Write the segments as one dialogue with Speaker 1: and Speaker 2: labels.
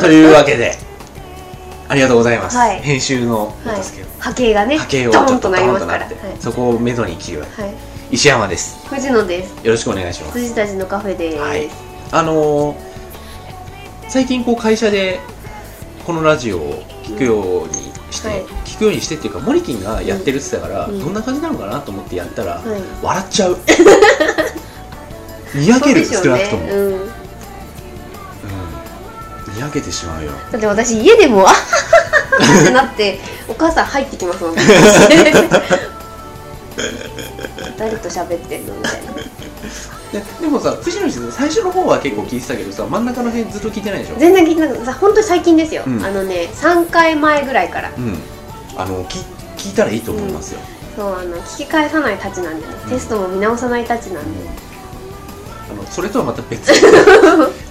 Speaker 1: というわけで。ありがとうございます、
Speaker 2: はい。
Speaker 1: 編集のけを、
Speaker 2: 波形がね
Speaker 1: 波形を
Speaker 2: ドーンと
Speaker 1: ちょっとドー
Speaker 2: なりますから
Speaker 1: ンとなって、そこを目処に切る
Speaker 2: はい、はい、
Speaker 1: 石山です。
Speaker 2: 藤野です。
Speaker 1: よろしくお願いします。
Speaker 2: 辻たちのカフェです、
Speaker 1: はい。あのー最近こう会社でこのラジオを聞くようにして、
Speaker 2: はい。
Speaker 1: 聞くようにしてっていうかモリキンがやってるって言ってたから、
Speaker 2: うん。
Speaker 1: どんな感じなのかなと思ってやったら、
Speaker 2: はい。
Speaker 1: 笑っちゃう。にやける、
Speaker 2: そうでしょうね。
Speaker 1: 少なくとも、うん、
Speaker 2: うん、
Speaker 1: にやけてしまうよ。
Speaker 2: だって私家でもあってなってお母さん入ってきますもん 誰と喋ってんのみたいな。
Speaker 1: ででもさ藤野氏最初の方は結構聞いてたけどさ真ん中の辺ずっと聞いてないでしょ？
Speaker 2: 全然聞いてなかっ本当に最近ですよ、
Speaker 1: うん。
Speaker 2: あのね3回前ぐらいから。
Speaker 1: うん。あの聞聞いたらいいと思いますよ、
Speaker 2: そうあの聞き返さないたちなんでね、テストも見直さないたちなんで、
Speaker 1: あのそれとはまた別。に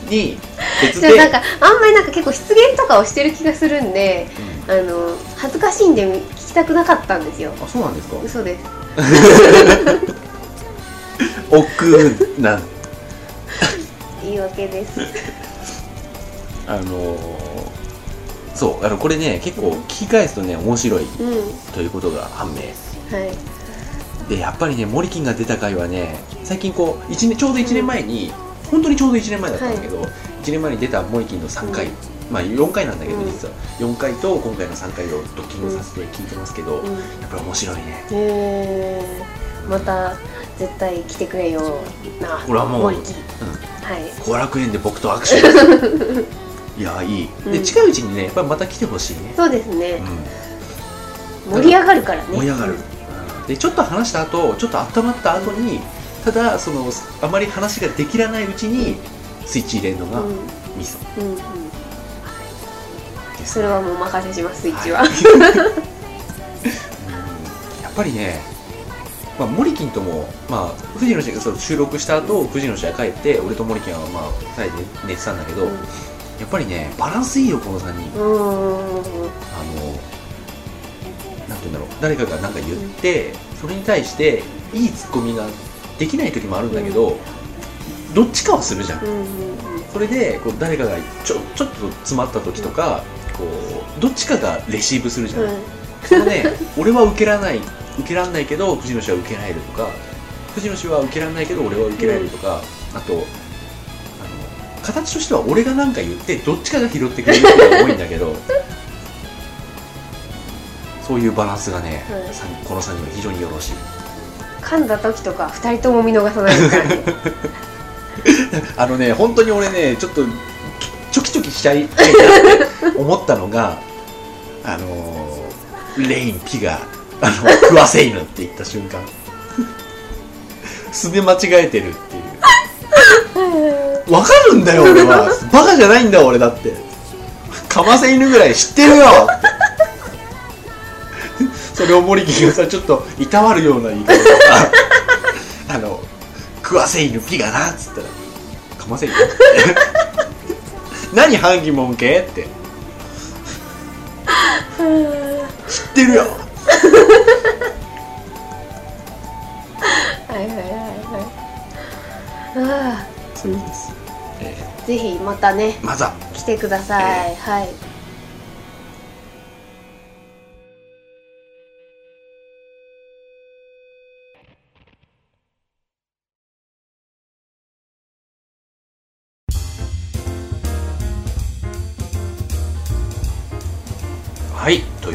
Speaker 1: 別で。
Speaker 2: なんかあんまりなんか結構失言とかをしてる気がするんで
Speaker 1: うん。
Speaker 2: あの恥ずかしいんで聞きたくなかったんですよ。
Speaker 1: あそうなんですか？
Speaker 2: 嘘です。
Speaker 1: 億劫な。
Speaker 2: 言い訳です。
Speaker 1: あのーそうあのこれね結構聞き返すとね面白い
Speaker 2: うん。
Speaker 1: ということが判明。
Speaker 2: はい。
Speaker 1: でやっぱりねモリキンが出た回はね最近こう一年ちょうど1年前に、本当にちょうど1年前だったんだけど、1年前に出たモリキンの3回、
Speaker 2: うん。
Speaker 1: まあ4回なんだけど
Speaker 2: うん。
Speaker 1: 実は。4回と今回の3回をドッキングさせて聞いてますけど、
Speaker 2: うん。
Speaker 1: やっぱり面白いね。
Speaker 2: へえまた絶対来てくれよな
Speaker 1: 俺はもう
Speaker 2: モリキ
Speaker 1: うん。
Speaker 2: はい。
Speaker 1: 後楽園で僕と握手。いやいい、で
Speaker 2: うん。
Speaker 1: 近いうちにねやっぱりまた来てほしいね、
Speaker 2: そうですね。
Speaker 1: うん、
Speaker 2: 盛り上がるからね。
Speaker 1: 盛り上がる、でちょっと話した後ちょっと温まった後にただそのあまり話ができらないうちにスイッチ入れるのが
Speaker 2: うん。
Speaker 1: ミソ。
Speaker 2: うんうん。
Speaker 1: です、
Speaker 2: それはもうお任せしますスイッチは、
Speaker 1: は いうん。やっぱりね、まあ、モリキンとも、まあ、藤野氏がそう収録した後藤野氏が帰って俺とモリキンは、まあ、2人で寝てたんだけど、やっぱりねバランスいいよこの3人。
Speaker 2: うん。うん
Speaker 1: あのなんて言うんだろう。誰かが何か言って、それに対していいツッコミができない時もあるんだけど、どっちかはするじゃん、それでこう誰かがちょちょっと詰まった時とか、こうどっちかがレシーブするじゃん、
Speaker 2: うん。
Speaker 1: そのね 俺は受けられない受けられないけど藤野氏は受けられるとか藤野氏は受けられないけど俺は受けられるとか、あとあの形としては俺が何か言ってどっちかが拾ってくれることが多いんだけど そういうバランスがね、この3人は非常によろしい
Speaker 2: 噛んだ時とか2人とも見逃さないからね
Speaker 1: あのね本当に俺ねちょっとちょきちょきしちゃいたいなって思ったのがあのレインピがあの食わせ犬って言った瞬間。素で間違えてるっていう。わかるんだよ俺は。バカじゃないんだ俺だって。かませ犬ぐらい知ってるよって。それを森木がさちょっといたわるような言い方。とかあの食わせ犬ピがなっつったらかませ犬 何反疑問系って。知ってるよ。
Speaker 2: はいはいはいはい。あ
Speaker 1: そうです、
Speaker 2: ぜひまたね
Speaker 1: ーまずは
Speaker 2: 来てください、
Speaker 1: え
Speaker 2: はい
Speaker 1: はい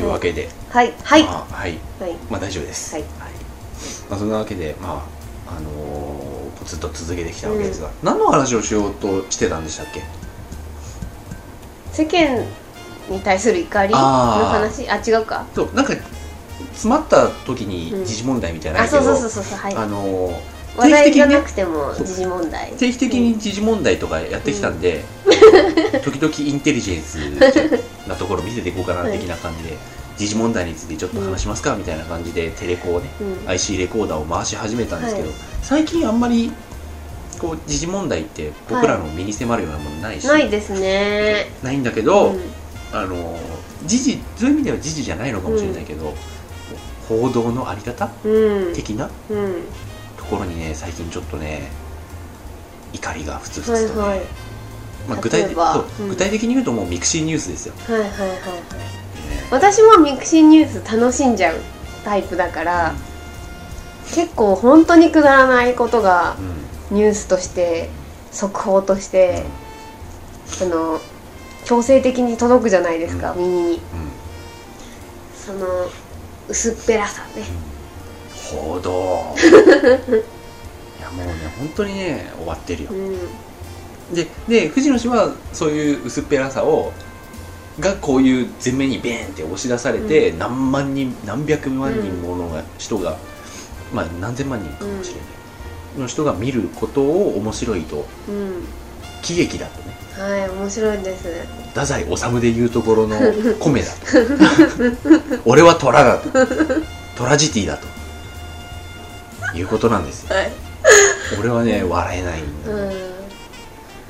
Speaker 1: いうわけで、
Speaker 2: はい。はい。
Speaker 1: まあ、はい。
Speaker 2: はい。
Speaker 1: まあ大丈夫です。
Speaker 2: はい。
Speaker 1: まあ、そんなわけでまああのー、ずっと続けてきたわけですが、何の話をしようとしてたんでしたっけ？
Speaker 2: 世間に対する怒りの話？あ違うか。
Speaker 1: そう。なんか詰まった時
Speaker 2: うん。
Speaker 1: に時事問題みたいなの
Speaker 2: あ
Speaker 1: あ
Speaker 2: そうそうそうそうはい。
Speaker 1: あのー
Speaker 2: 話題じゃな
Speaker 1: 定期的にね
Speaker 2: くても時事問題。
Speaker 1: 定期的に時事問題とかやってきたんで、時々インテリジェンス なところ見せていこうかな的な感じで、時事問題についてちょっと話しますかみたいな感じでテレコをね、
Speaker 2: うん。
Speaker 1: IC レコーダーを回し始めたんですけど、
Speaker 2: はい。
Speaker 1: 最近あんまりこう時事問題って僕らの身に迫るようなものないし、
Speaker 2: ないですね。
Speaker 1: ないんだけど、
Speaker 2: うん。
Speaker 1: あの時事そういう意味では時事じゃないのかもしれないけど、報道のあり方
Speaker 2: うん。
Speaker 1: 的な
Speaker 2: うん。
Speaker 1: ところにね最近ちょっとね怒りがふつふ
Speaker 2: はい
Speaker 1: つとね、
Speaker 2: はい
Speaker 1: まあ、具体的具体的に言うともうミクシーニュースですよ、
Speaker 2: はいはいはい。はい私もミクシーニュース楽しんじゃうタイプだから結構本当にくだらないことが
Speaker 1: うん。
Speaker 2: ニュースとして速報としてあの強制的に届くじゃないですか、
Speaker 1: う
Speaker 2: 耳に。
Speaker 1: うん。
Speaker 2: その薄っぺらさね。
Speaker 1: 報道。いやもうね本当にね終わってるよ。
Speaker 2: うん
Speaker 1: でで藤野氏はそういう薄っぺらさをがこういう前面にベーンって押し出されて、何万人何百万人ものが、人がまあ何千万人かもしれない、の人が見ることを面白いと
Speaker 2: うん。
Speaker 1: 喜劇だとね。
Speaker 2: はい面白いです。
Speaker 1: 太宰治で言うところの 米だと。俺は虎だと。トラジティだと。いうことなんですよ。
Speaker 2: はい。
Speaker 1: 俺はね笑えないんだ、
Speaker 2: うん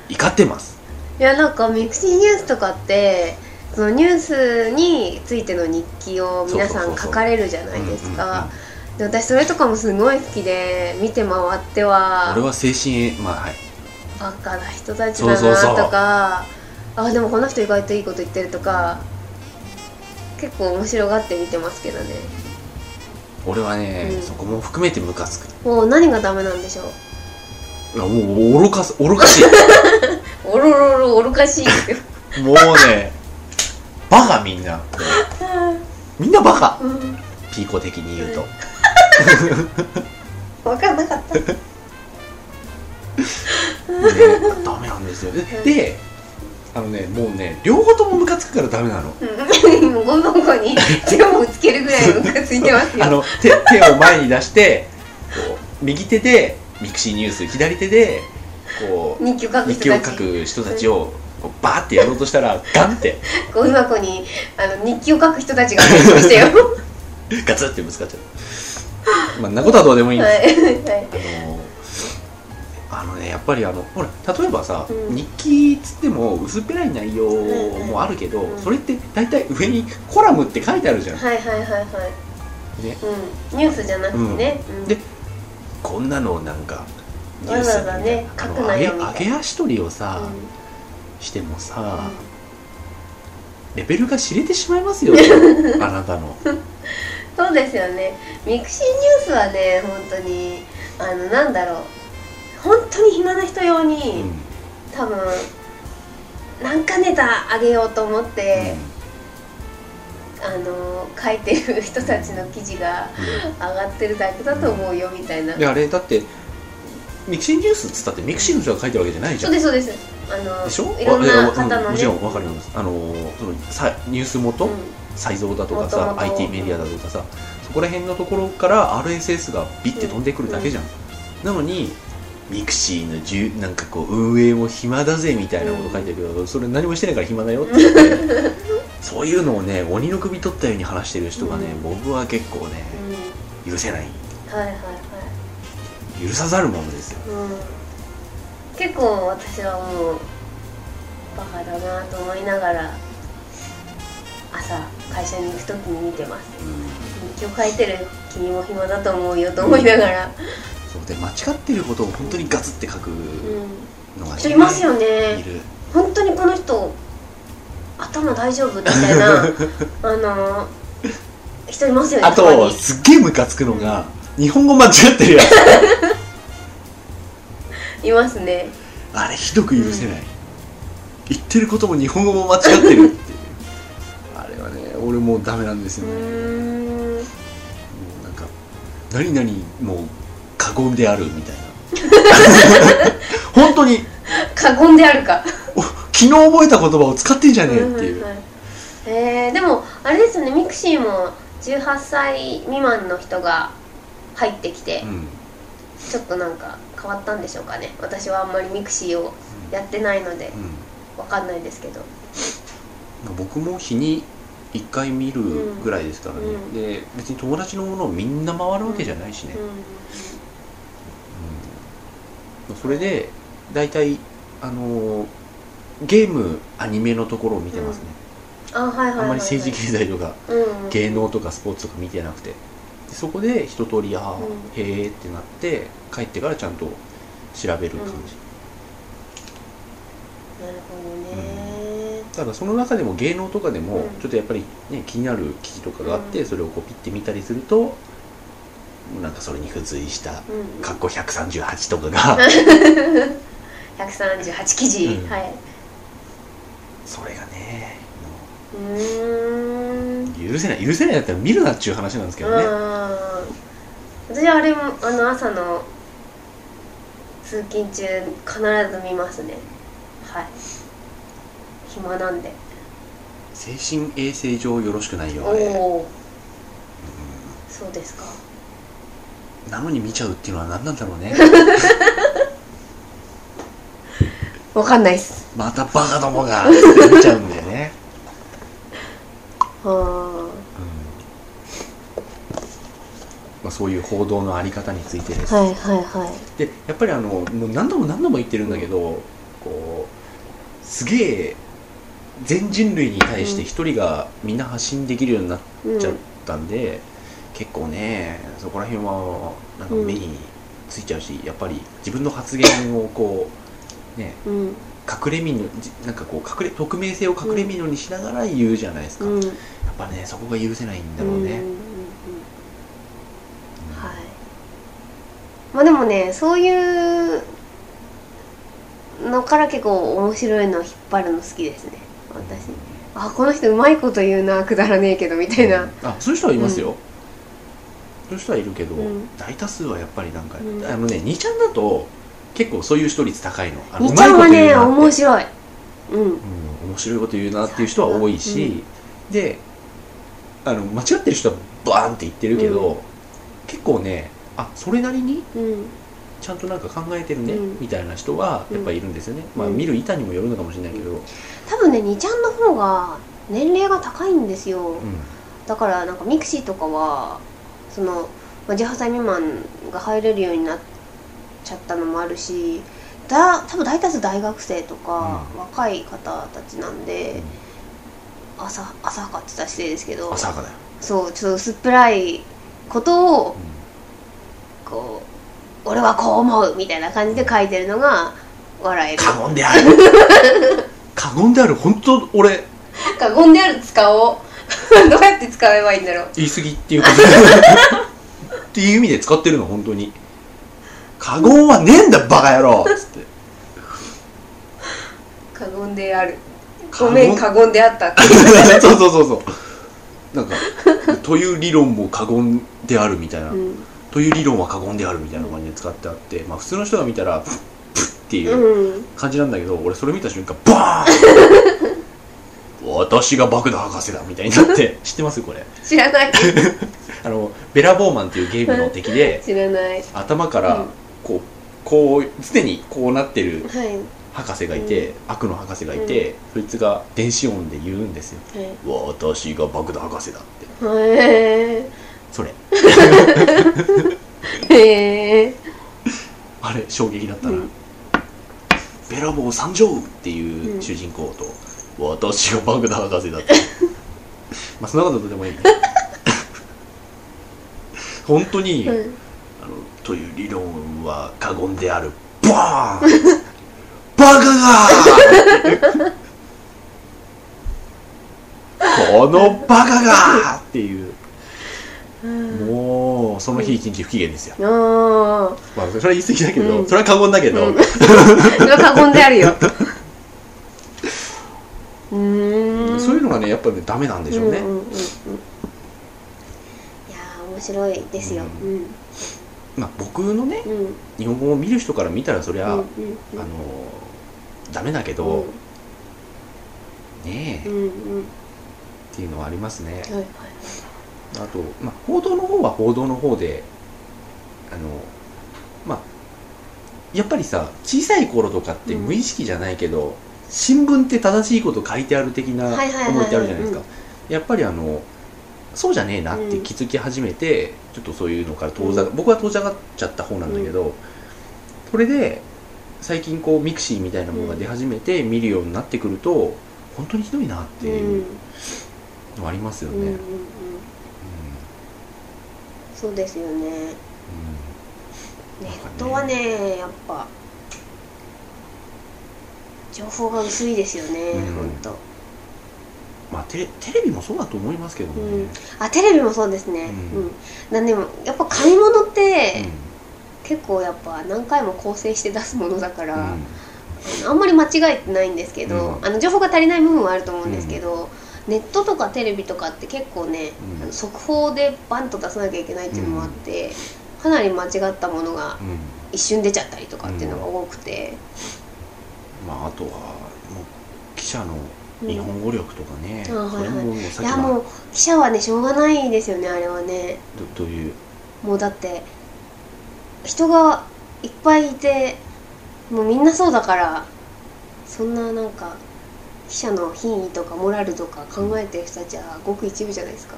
Speaker 1: 怒ってます。
Speaker 2: いやなんかミクシーニュースとかってそのニュースについての日記を皆さん書かれるじゃないですか。で私それとかもすごい好きで見て回っては
Speaker 1: 俺は精神まあはい。
Speaker 2: バカな人たちだなとかあでもこの人意外といいこと言ってるとか結構面白がって見てますけどね。
Speaker 1: 俺はね、
Speaker 2: うん。
Speaker 1: そこも含めてムカつく。
Speaker 2: もう何がダメなんでしょう
Speaker 1: もう愚かす愚かしい。
Speaker 2: おろろろ愚かしいですよ。
Speaker 1: もうねバカみんな。みんなバカ。
Speaker 2: うん。
Speaker 1: ピーコ的に言うと、
Speaker 2: 分かんなかった。
Speaker 1: ね、ダメなんですよ。でであのねもうね両方ともムカつくからダメなの。
Speaker 2: うん。もうゴミ箱に手をぶつけるぐらいムカついてますよ。
Speaker 1: あの手手を前に出して右手でミクシーニュース左手でこう
Speaker 2: 日記を書く
Speaker 1: 日記を
Speaker 2: 人たち
Speaker 1: 書く人たちをこうバーってやろうとしたらガンって。
Speaker 2: ゴミ箱にあの日記を書く人たちが入りましたよ。
Speaker 1: ガツってぶつかっちゃう。まあんなことはどうでもいいん
Speaker 2: は
Speaker 1: です。
Speaker 2: いはい。
Speaker 1: あのあのねやっぱりあのほら例えばさ、
Speaker 2: うん。
Speaker 1: 日記っつっても薄っぺらい内容もあるけど、
Speaker 2: うん。
Speaker 1: それって大体上にコラムって書いてあるじゃん、
Speaker 2: はいはいはいはい。
Speaker 1: ね、
Speaker 2: うん。ニュースじゃなくてね、うん。
Speaker 1: でこんなのなんかニ
Speaker 2: わ
Speaker 1: ュース
Speaker 2: ざわざね
Speaker 1: あの
Speaker 2: 書くなよみたいな。
Speaker 1: 上げ足取りをさ、してもさ、レベルが知れてしまいますよ あなたの。
Speaker 2: そうですよね。ミクシーニュースはね本当にあのなんだろう。本当に暇な人用に、
Speaker 1: うん。
Speaker 2: 多分なんかネタあげようと思って、あの書いてる人たちの記事が上がってるだけだと思うよみたいな、
Speaker 1: であれだってミクシーニュースっつったってミクシーの人が書いてるわけじゃないじゃ
Speaker 2: そうんですそうです。あの
Speaker 1: でしょ？
Speaker 2: いろんな方のね。
Speaker 1: もちろんわかります。あのそのさニュース元、
Speaker 2: うん。
Speaker 1: サイゾーだとかさ
Speaker 2: 元々。
Speaker 1: IT メディアだとかさそこら辺のところから RSS がビッて飛んでくるだけじゃん、なのにミクシーのじゅなんかこう運営も暇だぜみたいなこと書いてるけど、それ何もしてないから暇だよって言って そういうのをね鬼の首取ったように話してる人がね、
Speaker 2: うん。
Speaker 1: 僕は結構ね
Speaker 2: うん。
Speaker 1: 許せない。
Speaker 2: はいはいはい。
Speaker 1: 許さざるものですよ。
Speaker 2: うん。結構私はもうバカだなと思いながら朝会社に行く時に見てます。日記を書いてる君も暇だと思うよと思いながら、
Speaker 1: そうで間違ってることを本当にガツって書く
Speaker 2: うん、
Speaker 1: のが、
Speaker 2: 人いますよ
Speaker 1: い
Speaker 2: ね
Speaker 1: る。
Speaker 2: 本当にこの人頭大丈夫？みたいな あの人いますよね
Speaker 1: あとすっげえムカつくのが、日本語間違ってるやつ。
Speaker 2: いますね。
Speaker 1: あれひどく許せない、言ってることも日本語も間違ってるっていう。あれはね俺もうダメなんです
Speaker 2: う
Speaker 1: よね、もうなんか何々もう過言であるみたいな。本当に。
Speaker 2: 過言であるか。
Speaker 1: お昨日覚えた言葉を使ってんじゃねえっていう、
Speaker 2: んんん。えー、でもあれですよねミクシーも18歳未満の人が入ってきて、
Speaker 1: うん。
Speaker 2: ちょっとなんか変わったんでしょうかね。私はあんまりミクシーをやってないので
Speaker 1: うん。
Speaker 2: わかんないですけど。
Speaker 1: 僕も日に1回見るぐらいですからね、
Speaker 2: うん
Speaker 1: で別に友達のものをみんな回るわけじゃないしね、
Speaker 2: う
Speaker 1: うん。それで大体あのーゲームアニメのところを見てますね、
Speaker 2: ん、あはいはいはい、はい、
Speaker 1: あんまり政治経済とか
Speaker 2: うん。
Speaker 1: 芸能とかスポーツとか見てなくて。でそこで一通りああ、
Speaker 2: うん
Speaker 1: へえってなって帰ってからちゃんと調べる感じ、
Speaker 2: なるほどね、
Speaker 1: ただその中でも芸能とかでも
Speaker 2: うん。
Speaker 1: ちょっとやっぱりね気になる記事とかがあって、
Speaker 2: うん。
Speaker 1: それをこうピッて見たりするとなんかそれに付随した
Speaker 2: うん
Speaker 1: 括弧138とかが。
Speaker 2: 138記事、
Speaker 1: うん。
Speaker 2: はい
Speaker 1: それがね
Speaker 2: うーん。
Speaker 1: 許せない許せないだったら見るなっちゅう話なんですけどね、
Speaker 2: うん。私あれもあの朝の通勤中必ず見ますね。はい。暇なんで。
Speaker 1: 精神衛生上よろしくないよ
Speaker 2: お
Speaker 1: あれ、
Speaker 2: おそうですか。
Speaker 1: うんなのに見ちゃうっていうのは何なんだろうね
Speaker 2: わかんないっす。
Speaker 1: またバカどもが見ちゃうんだよね、
Speaker 2: は
Speaker 1: まあ、そういう報道のあり方についてです、
Speaker 2: あはいはいはい。
Speaker 1: でやっぱりあのもう何度も何度も言ってるんだけどこうすげえ全人類に対して一人がみんな発信できるようになっ
Speaker 2: うん
Speaker 1: ちゃったんで、結構ねそこら辺はなんか目についちゃうし、やっぱり自分の発言をこうね
Speaker 2: うん。
Speaker 1: 隠れみのじなんかこう隠れ匿名性を隠れみのにしながら言うじゃないですか、
Speaker 2: うん。
Speaker 1: やっぱねそこが許せないんだろうね、
Speaker 2: んんうんはい。まあでもねそういうのから結構面白いのを引っ張るの好きですね。私。あこの人うまいこと言うなくだらねえけどみたいな。
Speaker 1: あそういう人はいますよ、そういう人はいるけど、
Speaker 2: うん。
Speaker 1: 大多数はやっぱりなんか、
Speaker 2: うん。
Speaker 1: あのね2ちゃんだと結構そういう視聴率高いの。あの
Speaker 2: 2ちゃんはね面白い。うん。
Speaker 1: うん、面白いこと言うなっていう人は多いし、であの間違ってる人はバーンって言ってるけど、
Speaker 2: うん。
Speaker 1: 結構ねあそれなりに
Speaker 2: うん。
Speaker 1: ちゃんとなんか考えてるね、
Speaker 2: うん。
Speaker 1: みたいな人はやっぱいるんですよね、まあ
Speaker 2: うん
Speaker 1: 見る板にもよるのかもしれないけど、うん
Speaker 2: 多分ね2ちゃんの方が年齢が高いんですよ。だからなんかミクシーとかはその、まあ、18歳未満が入れるようになっちゃったのもあるしだ多分大多数大学生とか、若い方たちなんで、浅浅はかって言ったら失礼ですけど
Speaker 1: 浅はかだよ、
Speaker 2: そうちょっと薄っぺらいことを
Speaker 1: う
Speaker 2: こう俺はこう思うみたいな感じで書いてるのが笑え
Speaker 1: ん、
Speaker 2: る。
Speaker 1: 過言である。過言である。本当俺。
Speaker 2: 過言である使おう。どうやって使えばいいんだろう。
Speaker 1: 言い過ぎっていうこと っていう意味で使ってるの本当に過言はねえんだバカ野郎。つって
Speaker 2: 過言である。
Speaker 1: 過言
Speaker 2: ごめん過言であった。っ て
Speaker 1: そうそうそうそう。なんかという理論も過言であるみたいな、
Speaker 2: うん。
Speaker 1: という理論は過言であるみたいな感じで使ってあって、まあ普通の人が見たらプップッっていううん。感じなんだけど、俺それ見た瞬間バーン！私が爆弾博士だみたいになって 知ってますこれ？
Speaker 2: 知らない。
Speaker 1: あのベラボーマンっていうゲームの敵で
Speaker 2: 知らない。
Speaker 1: 頭から
Speaker 2: うん
Speaker 1: こうこう常にこうなってる
Speaker 2: はい。
Speaker 1: 博士がいて、悪の博士がいて、そいつが電子音で言うんですよ。
Speaker 2: は
Speaker 1: 私が爆弾博士だって。
Speaker 2: いへ
Speaker 1: それ。
Speaker 2: えへえ
Speaker 1: あれ衝撃だったな、
Speaker 2: うん。
Speaker 1: ベラボー参上っていう主人公と、私が爆弾博士だって。まあそんなことどうでもいいね 本当に、
Speaker 2: うん
Speaker 1: あのという理論は過言である。バーン！バカが！このバカが！っていう。もうその日一日不機嫌ですよ、まあそれは言い過ぎだけど、
Speaker 2: うん。
Speaker 1: それは過言だけど、
Speaker 2: うん。それは過言であるよ。うーん。
Speaker 1: そういうのがねやっぱねダメなんでしょうね、
Speaker 2: んんんうん。いやー面白いですよ。
Speaker 1: う
Speaker 2: うん
Speaker 1: まあ僕のね
Speaker 2: うん。
Speaker 1: 日本語を見る人から見たらそりゃ、
Speaker 2: うんうん
Speaker 1: あのダメだけど、ねえ、っ
Speaker 2: うんうん。
Speaker 1: ていうのはありますね、
Speaker 2: はいはい
Speaker 1: あと、まあ、報道の方は報道の方であのまあやっぱりさ小さい頃とかって
Speaker 2: うん
Speaker 1: 無意識じゃないけど、新聞って正しいこと書いてある的な
Speaker 2: はいはいはいはい。
Speaker 1: 思いってあるじゃないですか、
Speaker 2: うん。
Speaker 1: やっぱりあのそうじゃねえなって気づき始めて、ちょっとそういうのから遠ざ、
Speaker 2: うん。
Speaker 1: 僕は遠ざかっちゃった方なんだけど、それで最近こうミクシーみたいなものが出始めて見るようになってくると本当にひどいなっていうのありますよね、
Speaker 2: うんうんうんうん
Speaker 1: うん。
Speaker 2: そうですよね。
Speaker 1: うん。
Speaker 2: ネットはねやっぱ情報が薄いですよね、
Speaker 1: うん。
Speaker 2: 本当
Speaker 1: まあテレテレビもそうだと思いますけどね、
Speaker 2: うん。あテレビもそうですね。
Speaker 1: う
Speaker 2: うん。ん、なんでもやっぱ買い物って、
Speaker 1: うん。
Speaker 2: 結構やっぱ何回も構成して出すものだから、
Speaker 1: うん。
Speaker 2: あんまり間違えてないんですけど、
Speaker 1: うん。
Speaker 2: あの情報が足りない部分はあると思うんですけど、ネットとかテレビとかって結構ね、
Speaker 1: うん。
Speaker 2: あの速報でバンと出さなきゃいけないっていうのもあって、かなり間違ったものが
Speaker 1: うん。
Speaker 2: 一瞬出ちゃったりとかっていうのが多くて、
Speaker 1: まああとはもう記者の日本語力とかね、それももうさっ
Speaker 2: いやもう記者はねしょうがないですよねあれはね。
Speaker 1: どどういう？
Speaker 2: もうだって人がいっぱいいてもうみんなそうだからそんななんか記者の品位とかモラルとか考えてる人たちはごく一部じゃないですか、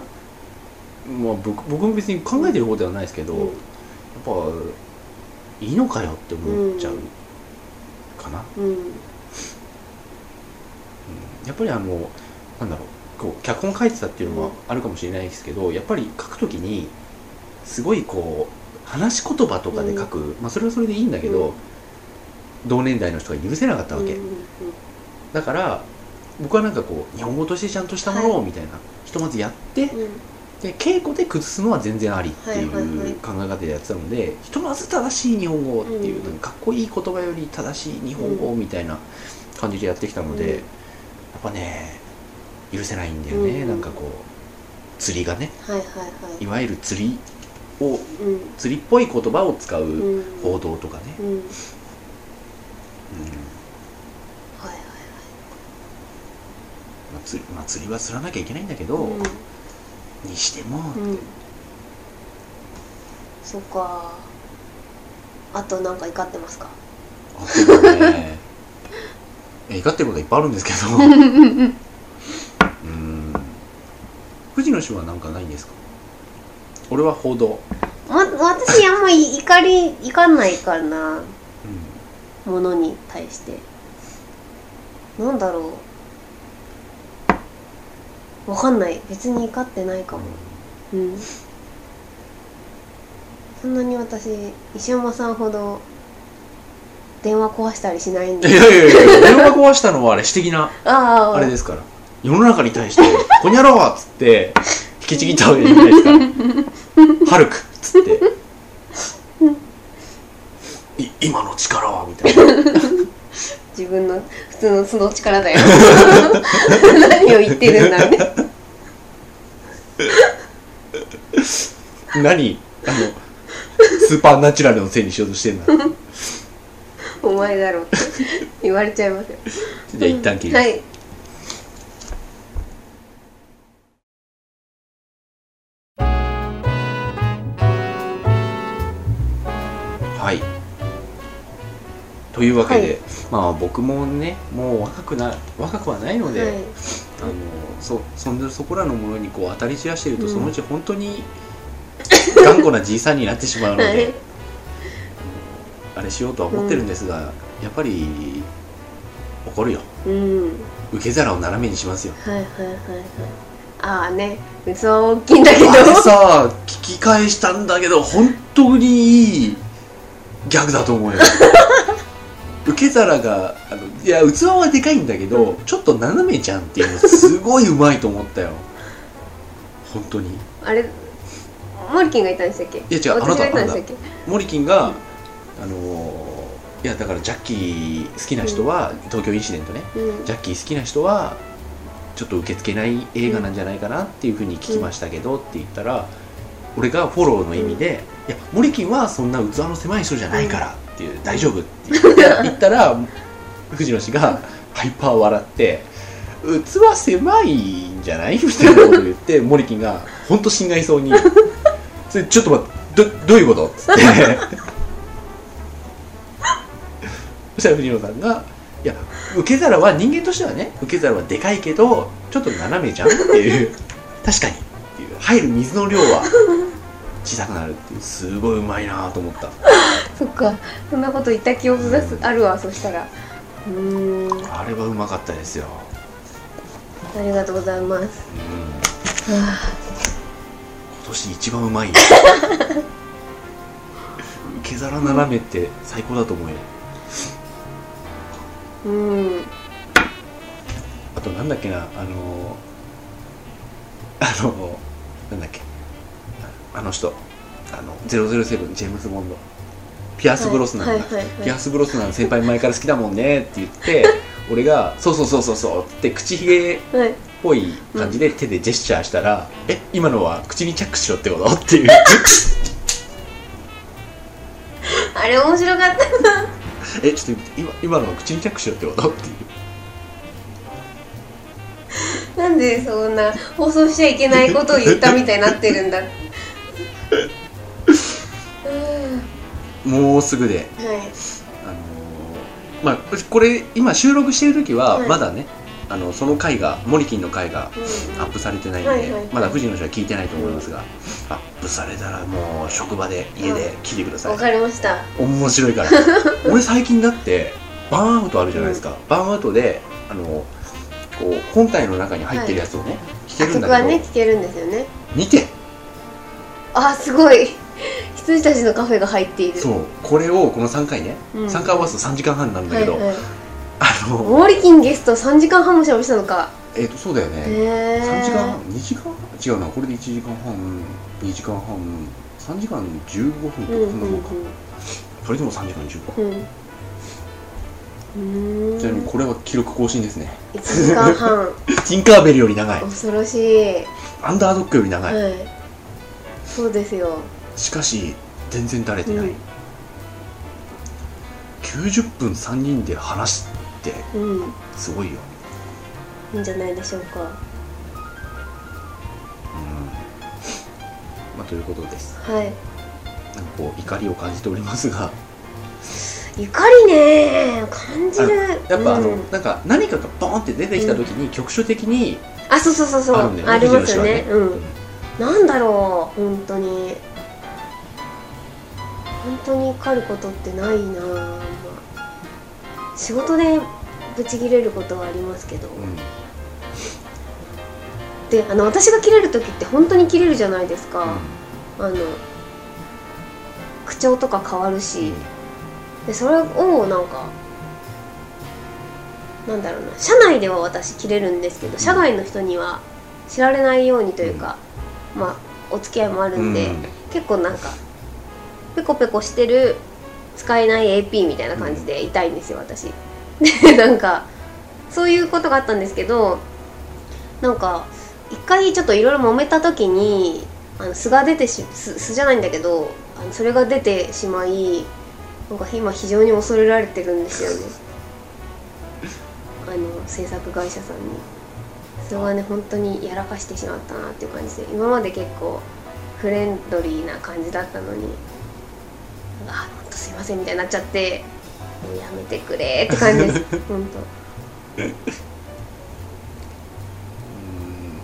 Speaker 1: まあ僕僕も別に考えてる方ではないですけど、
Speaker 2: うん。
Speaker 1: やっぱいいのかよって思っちゃうかな、
Speaker 2: うん
Speaker 1: やっぱりあのなんだろうこう脚本書いてたっていうのもあるかもしれないですけど、やっぱり書くときにすごいこう話し言葉とかで書く、まあそれはそれでいいんだけど、
Speaker 2: うん。
Speaker 1: 同年代の人が許せなかったわけ、だから僕はなんかこう日本語としてちゃんとしたものをみたいな、ひとまずやってで稽古で崩すのは全然ありってい
Speaker 2: はいはいはい。う
Speaker 1: 考え方でやってたので、ひとまず正しい日本語っていう、
Speaker 2: うん
Speaker 1: なんかかっこいい言葉より正しい日本語みたいな感じでやってきたので、ぱね許せないんだよね、
Speaker 2: うん。
Speaker 1: なんかこう釣りがね。
Speaker 2: はいはいはい。
Speaker 1: いわゆる釣りを
Speaker 2: うん。
Speaker 1: 釣りっぽい言葉を使う
Speaker 2: うん。
Speaker 1: 報道とかね、
Speaker 2: うん。はい
Speaker 1: うん
Speaker 2: はい。
Speaker 1: まあ、釣りまあ、釣りは釣らなきゃいけないんだけど、
Speaker 2: はい
Speaker 1: にしても、
Speaker 2: うん、うん、そっか。あとなんか怒ってますか？
Speaker 1: あとはねえ怒ってることはいっぱいあるんですけど。うん。藤野氏は何かないんですか？俺は報道、
Speaker 2: ま、私あんまり怒り怒んないからな。
Speaker 1: う
Speaker 2: ものに対して。なんだろう。わかんない。別に怒ってないかも。うん。そんなに私石山さんほど電話壊したりしないん
Speaker 1: ん、い
Speaker 2: で
Speaker 1: やいやいや電話壊したのはあれ私的な
Speaker 2: あ
Speaker 1: れですから。世の中に対して「こにゃろう!」っつって引きちぎったわけじゃないですか。ら「ハルク!」っつって「い今の力は」みたいな。
Speaker 2: 自分の普通の素の力だよ。何を言ってるんだね。
Speaker 1: 何？あのスーパーナチュラルのせいにしようとしてんだ
Speaker 2: お前だろうって言われちゃいますよ。
Speaker 1: じゃあ一旦切ります、
Speaker 2: はい。
Speaker 1: はい。というわけで、
Speaker 2: はい。
Speaker 1: まあ僕もねもう若くな若くはないので、
Speaker 2: はい。
Speaker 1: あのそそんなそこらのものにこう当たり散らしてると、
Speaker 2: うん。
Speaker 1: そのうち本当に頑固なじいさんになってしまうので、
Speaker 2: はい
Speaker 1: あれしようとは思ってるんですが、やっぱり怒るよ。
Speaker 2: うん。
Speaker 1: 受け皿を斜めにしますよ。
Speaker 2: はいはいはいはい。ああね。器は大きいんだけど。
Speaker 1: あれさ聞き返したんだけど本当にいいギャグだと思うよ。受け皿があのいや器はでかいんだけど、ちょっと斜めじゃんっていうのすごいうまいと思ったよ。本当に。
Speaker 2: あれモリキンがいたんでしたっけ？
Speaker 1: いや違う
Speaker 2: 私がいた
Speaker 1: モリキンが、あのーいやだからジャッキー好きな人は、東京インシデントね。
Speaker 2: うん。
Speaker 1: ジャッキー好きな人はちょっと受け付けない映画なんじゃないかなっていうふうに聞きましたけどって言ったら俺がフォローの意味で「いやモリキンはそんな器の狭い人じゃないから」っていう「大丈夫」って言って 言ったら藤野氏がハイパー笑って「器狭いんじゃない?」みたいなことを言ってモリキンが本当心外そうに「それちょっと待ってどどういうこと?」っつってそしたら藤野さんが「いや受け皿は人間としてはね受け皿はでかいけどちょっと斜めじゃんっていう。確かにっていう。入る水の量は小さくなるっていう。すごいうまいなと思った。
Speaker 2: そっか。そんなこと言った記憶がすあるわそしたら。うーん。
Speaker 1: あれはうまかったですよ、
Speaker 2: ありがとうございます。
Speaker 1: うん、今
Speaker 2: は
Speaker 1: 年一番うまいよ。受け皿斜めって最高だと思うよ。
Speaker 2: あうん。
Speaker 1: なんだっけなあのあのなんだっけ。あの人。あの007ジェームズ・ボンド。ピアス・ブロスナンが、
Speaker 2: はいはいはい。はい
Speaker 1: ピアス・ブロスナン先輩前から好きだもんねって言って 俺が「そうそうそうそうそう」って口ひげっ
Speaker 2: はい。
Speaker 1: ぽい感じで手でジェスチャーしたら「え今のは口にチャックしろってこと?」っていう。
Speaker 2: あれ面白かった
Speaker 1: えちょっと今今のは口にチャックしろってこと？っていう。
Speaker 2: なんでそんな放送しちゃいけないことを言ったみたいになってるんだ。う ん
Speaker 1: もうすぐで。
Speaker 2: はい。
Speaker 1: あのーまあこれ今収録してる時は
Speaker 2: はい。
Speaker 1: まだね、あのその回がモリキンの回が
Speaker 2: うん。
Speaker 1: アップされてないんで、
Speaker 2: はいはいはい。
Speaker 1: まだ藤野氏は聞いてないと思いますが、アップされたらもう職場で家で聞いてください、
Speaker 2: わかりました。
Speaker 1: 面白いから。俺最近だってバーンアウトあるじゃないですか、バーンアウトであのこう本体の中に入ってるやつをね、聞けるんだけど、
Speaker 2: はね聴けるんですよね。
Speaker 1: 見て。
Speaker 2: あすごい。羊たちのカフェが入っている。
Speaker 1: そう。これをこの3回ね、
Speaker 2: うん。
Speaker 1: 3回合わすと3時間半なんだけど、
Speaker 2: はいはい
Speaker 1: あの
Speaker 2: モーリキンゲスト3時間半もしゃべしたのか。
Speaker 1: えっ、とそうだよね、
Speaker 2: へえ
Speaker 1: 3時間半2時間半違うなこれで1時間半2時間半3時間15分とかそんなもんか、それでも3時間15分
Speaker 2: うん。
Speaker 1: ちなみにこれは記録更新ですね。
Speaker 2: 1時間半。
Speaker 1: ティンカーベルより長い。
Speaker 2: 恐ろしい。
Speaker 1: アンダードッグより長い、
Speaker 2: はい。そうですよ。
Speaker 1: しかし全然だれてない、
Speaker 2: うん。
Speaker 1: 90分3人で話すって
Speaker 2: うん。
Speaker 1: すごいよ。
Speaker 2: いいんじゃないでしょうか。
Speaker 1: うん。まあということです。
Speaker 2: はい。
Speaker 1: なんかこう怒りを感じておりますが。
Speaker 2: 怒りね。感じる。
Speaker 1: やっぱあの、
Speaker 2: うん。
Speaker 1: なんか何かがボーンって出てきた時に局所的に
Speaker 2: あそうそうそうそう。
Speaker 1: あね
Speaker 2: ありますよね。
Speaker 1: 藤野氏は
Speaker 2: うん。なんだろう本当に。本当に怒ることってないな仕事でブチ切れることはありますけど、
Speaker 1: うん。
Speaker 2: であの私が切れる時って本当に切れるじゃないですか、あの口調とか変わるし、でそれをなんかなんだろうな。社内では私切れるんですけど社外の人には知られないようにというか、まあお付き合いもあるんで、
Speaker 1: うん。
Speaker 2: 結構なんかペコペコしてる使えない AP みたいな感じで痛いんですよ私。でなんかそういうことがあったんですけどなんか一回ちょっといろいろ揉めた時にあの素が出てし素素じゃないんだけどあのそれが出てしまいなんか今非常に恐れられてるんですよね。あの制作会社さんに。それはね本当にやらかしてしまったなっていう感じで今まで結構フレンドリーな感じだったのにあ本当すいませんみたいになっちゃってもうやめてくれって感じです。本
Speaker 1: うん。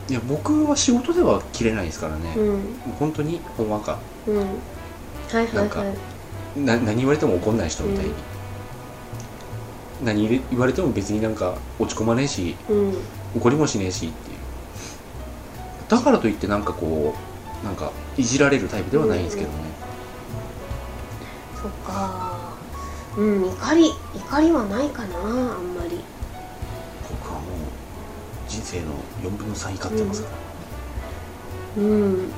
Speaker 1: いや僕は仕事では切れないですからね、
Speaker 2: 当うん。
Speaker 1: もう本当にほんわか。
Speaker 2: うん。はいはい
Speaker 1: なんか
Speaker 2: はい
Speaker 1: な何言われても怒んない人みたいに、何言われても別になんか落ち込まねえし
Speaker 2: うん。
Speaker 1: 怒りもしねえしっていう。だからといってなんかこうなんかいじられるタイプではないんですけどね、
Speaker 2: そっか。うん怒り怒りはないかなあんまり。
Speaker 1: 僕はもう人生の4分の3怒ってますから、
Speaker 2: うん。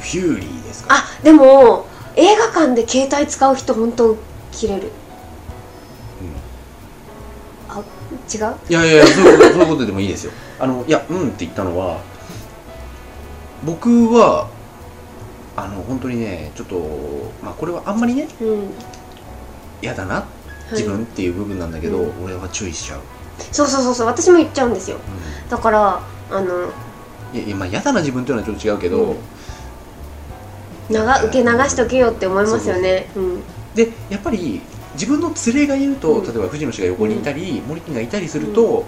Speaker 1: フューリーですか？ら
Speaker 2: あでも映画館で携帯使う人本当切れる。あ違う？
Speaker 1: いやいや そういうことでもいいですよ。あのいやうんって言ったのは僕はあの本当にねちょっとまあこれはあんまりね
Speaker 2: うん。
Speaker 1: 嫌だな
Speaker 2: はい。
Speaker 1: 自分っていう部分なんだけど、
Speaker 2: うん。
Speaker 1: 俺は注意しちゃう、
Speaker 2: そうそうそうそう私も言っちゃうんですよ。
Speaker 1: う
Speaker 2: だからあの
Speaker 1: ん、いやいやまあ嫌だな自分っていうのはちょっと違うけど、
Speaker 2: うん。長受け流しとけよって思いますよね。うん。
Speaker 1: でやっぱり自分の連れがいると、
Speaker 2: うん。
Speaker 1: 例えば藤野氏が横にいたり、森木がいたりすると、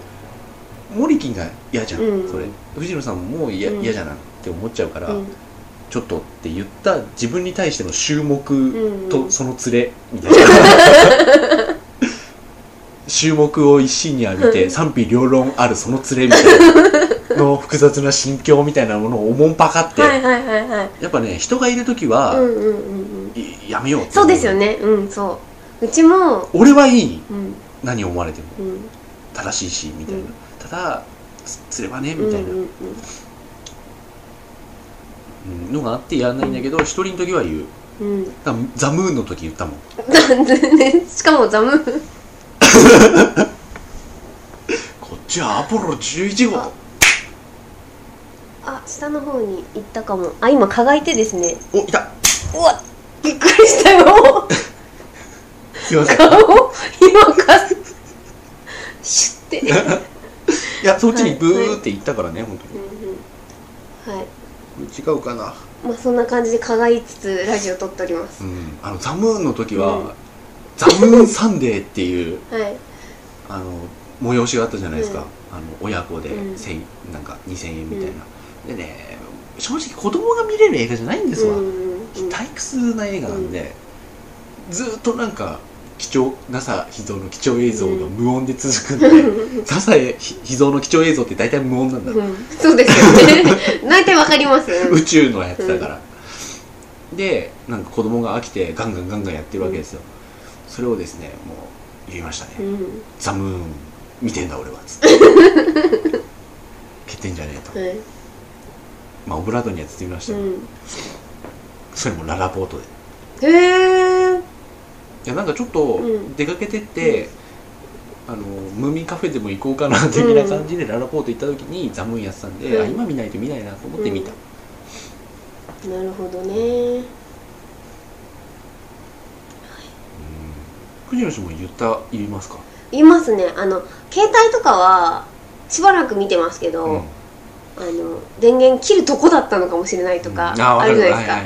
Speaker 1: 森木が嫌じゃん、
Speaker 2: うん。
Speaker 1: それ。藤野さんも嫌,、
Speaker 2: うん。
Speaker 1: 嫌じゃなって思っちゃうから、
Speaker 2: うん
Speaker 1: ちょっとって言った自分に対しての注目
Speaker 2: うん。
Speaker 1: とその連れみたいな、注目を一身に浴びて 賛否両論あるその連れみたいなの複雑な心境みたいなものをおもんぱかって、
Speaker 2: はいはいはいはい。
Speaker 1: やっぱね人がいる時は、
Speaker 2: うんうんうんうん。
Speaker 1: いやめようって
Speaker 2: そうですよね。うんそう。うちも
Speaker 1: 俺はいい。
Speaker 2: うん。
Speaker 1: 何思われても。
Speaker 2: うん。
Speaker 1: 正しいしみたいな、
Speaker 2: うん。
Speaker 1: ただつ釣ればねみたいな、
Speaker 2: うんうん
Speaker 1: うんのがあってやらないんだけど一人の時は言う。
Speaker 2: うん。うん
Speaker 1: だからザ・ムーンの時言ったもん。
Speaker 2: しかもザム
Speaker 1: こっちはアポロ11号。
Speaker 2: ああ下の方に行ったかも。あ今蚊がいてですね。
Speaker 1: おいた。
Speaker 2: うわびっくりしたよ。
Speaker 1: すいません。
Speaker 2: 顔今かシュッて。
Speaker 1: いやそっちにブーって行ったからね本当に。
Speaker 2: うんうん。はい
Speaker 1: 違うかな。
Speaker 2: まあそんな感じで蚊がいつつラジオ撮っております。
Speaker 1: うん。あのザ・ムーンの時は、
Speaker 2: うん。
Speaker 1: ザ・ムーンサンデーっていう
Speaker 2: はい。
Speaker 1: あの催しがあったじゃないですか、
Speaker 2: うん。
Speaker 1: あの親子で
Speaker 2: うん。
Speaker 1: 1000なんか2000円みたいな、でね正直子供が見れる映画じゃないんですわ、
Speaker 2: うんうんうん。
Speaker 1: 退屈な映画なんで、ずーっとなんか貴重 NASA 秘蔵の貴重映像が無音で続くんで、NASA 秘蔵の貴重映像って大体無音なんだ、
Speaker 2: う。ん。そうですよね。大体わかります。
Speaker 1: 宇宙のやつだから、でなんか子供が飽きてガンガンガンガンやってるわけですよ、それをですねもう言いましたね、
Speaker 2: うん。
Speaker 1: ザムーン見てんだ俺はつって。蹴ってんじゃねえと。
Speaker 2: はい。
Speaker 1: まあオブラートには包みましたよ、
Speaker 2: うん。
Speaker 1: それもララポートで。
Speaker 2: へえ
Speaker 1: いやなんかちょっと
Speaker 2: うん。
Speaker 1: 出かけてって、あのムーミンカフェでも行こうかな的な感じでララポート行った時にザムーンやってたんで、
Speaker 2: うん。
Speaker 1: あ今見ないと見ないなと思って見た、
Speaker 2: なるほどね。
Speaker 1: 藤野氏も言った言いますか？
Speaker 2: 言いますね。あの携帯とかはしばらく見てますけど、
Speaker 1: うん。
Speaker 2: あの電源切るとこだったのかもしれないとか
Speaker 1: うん。あ
Speaker 2: あるじゃないですか、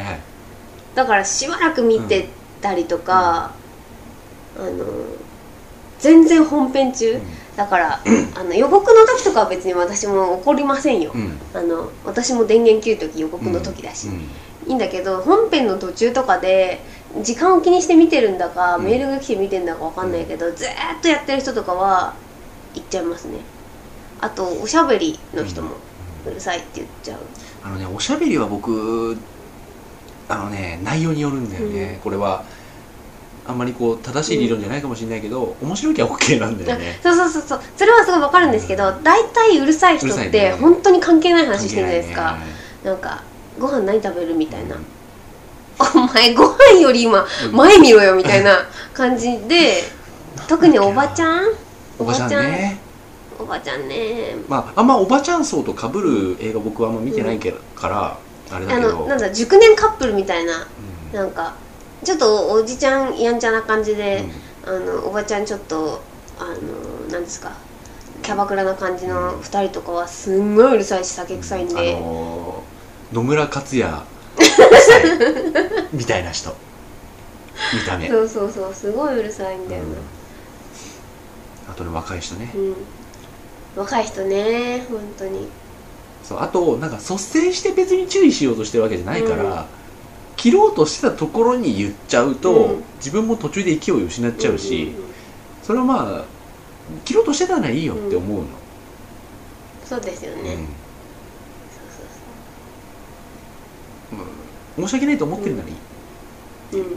Speaker 2: だからしばらく見てたりとか、あの全然本編中、だからあの予告の時とかは別に私も怒りませんよ、
Speaker 1: うん。うん
Speaker 2: あの私も電源切る時予告の時だし、
Speaker 1: うん。
Speaker 2: いいんだけど本編の途中とかで時間を気にして見てるんだか、
Speaker 1: うん。
Speaker 2: メールが来て見てんだかわかんないけど、ずーっとやってる人とかは言っちゃいますね。あとおしゃべりの人もうるさいって言っちゃう。
Speaker 1: あのねおしゃべりは僕あのね内容によるんだよね、
Speaker 2: うん。
Speaker 1: これはあんまりこう正しい理論じゃないかもしれないけど、面白いきゃ OK なんだよね。
Speaker 2: そうそうそうそう。それはすごいわかるんですけど大体うるさい人って本当に関係ない話してるじゃないですか、
Speaker 1: ね。
Speaker 2: なんかご飯何食べるみたいな、
Speaker 1: うん。
Speaker 2: お前ご飯より今前見ろよみたいな 感じで特におばちゃん？
Speaker 1: おばちゃんね。
Speaker 2: おばちゃん？ね。
Speaker 1: まああんまおばちゃん層と被る映画僕はあんま見てないけど、からあれだ
Speaker 2: あ
Speaker 1: けど。
Speaker 2: のなんだ熟年カップルみたいな。
Speaker 1: うん。
Speaker 2: なんかちょっとおじちゃんやんちゃな感じで
Speaker 1: うん、
Speaker 2: あのおばちゃんちょっとあのなんですかキャバクラな感じの2人とかはすんごいうるさいし酒臭いんで、
Speaker 1: あのー野村克也みたいな人。見た目、
Speaker 2: そうそうそうすごいうるさいんだよな、
Speaker 1: あとね若い人ね、
Speaker 2: うん。若い人ね本当に。
Speaker 1: そうあとなんか率先して別に注意しようとしてるわけじゃないから、
Speaker 2: うん
Speaker 1: 切ろうとしてたところに言っちゃうと、
Speaker 2: うん。
Speaker 1: 自分も途中で勢いを失っちゃうし、
Speaker 2: んんん
Speaker 1: それはまあ切ろうとしてたらいいよって思うの、
Speaker 2: そうですよね、
Speaker 1: うん。
Speaker 2: そうそう
Speaker 1: 申し訳ないと思ってるならいい、
Speaker 2: そううん。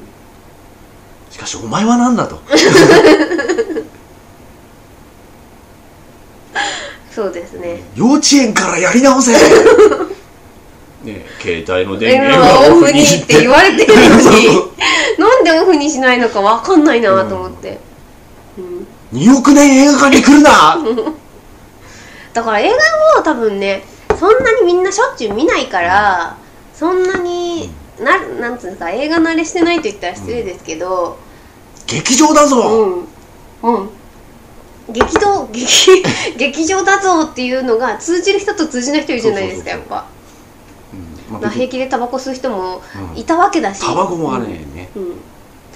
Speaker 1: しかしお前は何だと。
Speaker 2: そうですね。
Speaker 1: 幼稚園からやり直せねえ携帯の電
Speaker 2: 電
Speaker 1: 源
Speaker 2: 話オフ
Speaker 1: がオフに
Speaker 2: にって言われてるのに。なんでオフにしないのかわかんないなと思って、うん。
Speaker 1: 2億年映画館に来るな。
Speaker 2: だから映画も多分ねそんなにみんなしょっちゅう見ないからそんなにななんつうんですか映画慣れしてないと言ったら失礼ですけど。
Speaker 1: 劇場だ
Speaker 2: う
Speaker 1: ぞ、
Speaker 2: ん。うん。劇場劇 劇場だぞっていうのが通じる人と通じない人いるじゃないですかやっぱ。
Speaker 1: うんまあ
Speaker 2: まあ平気でタバコ吸う人も
Speaker 1: うん。
Speaker 2: いたわけだし。
Speaker 1: タバコもあれね、
Speaker 2: うん、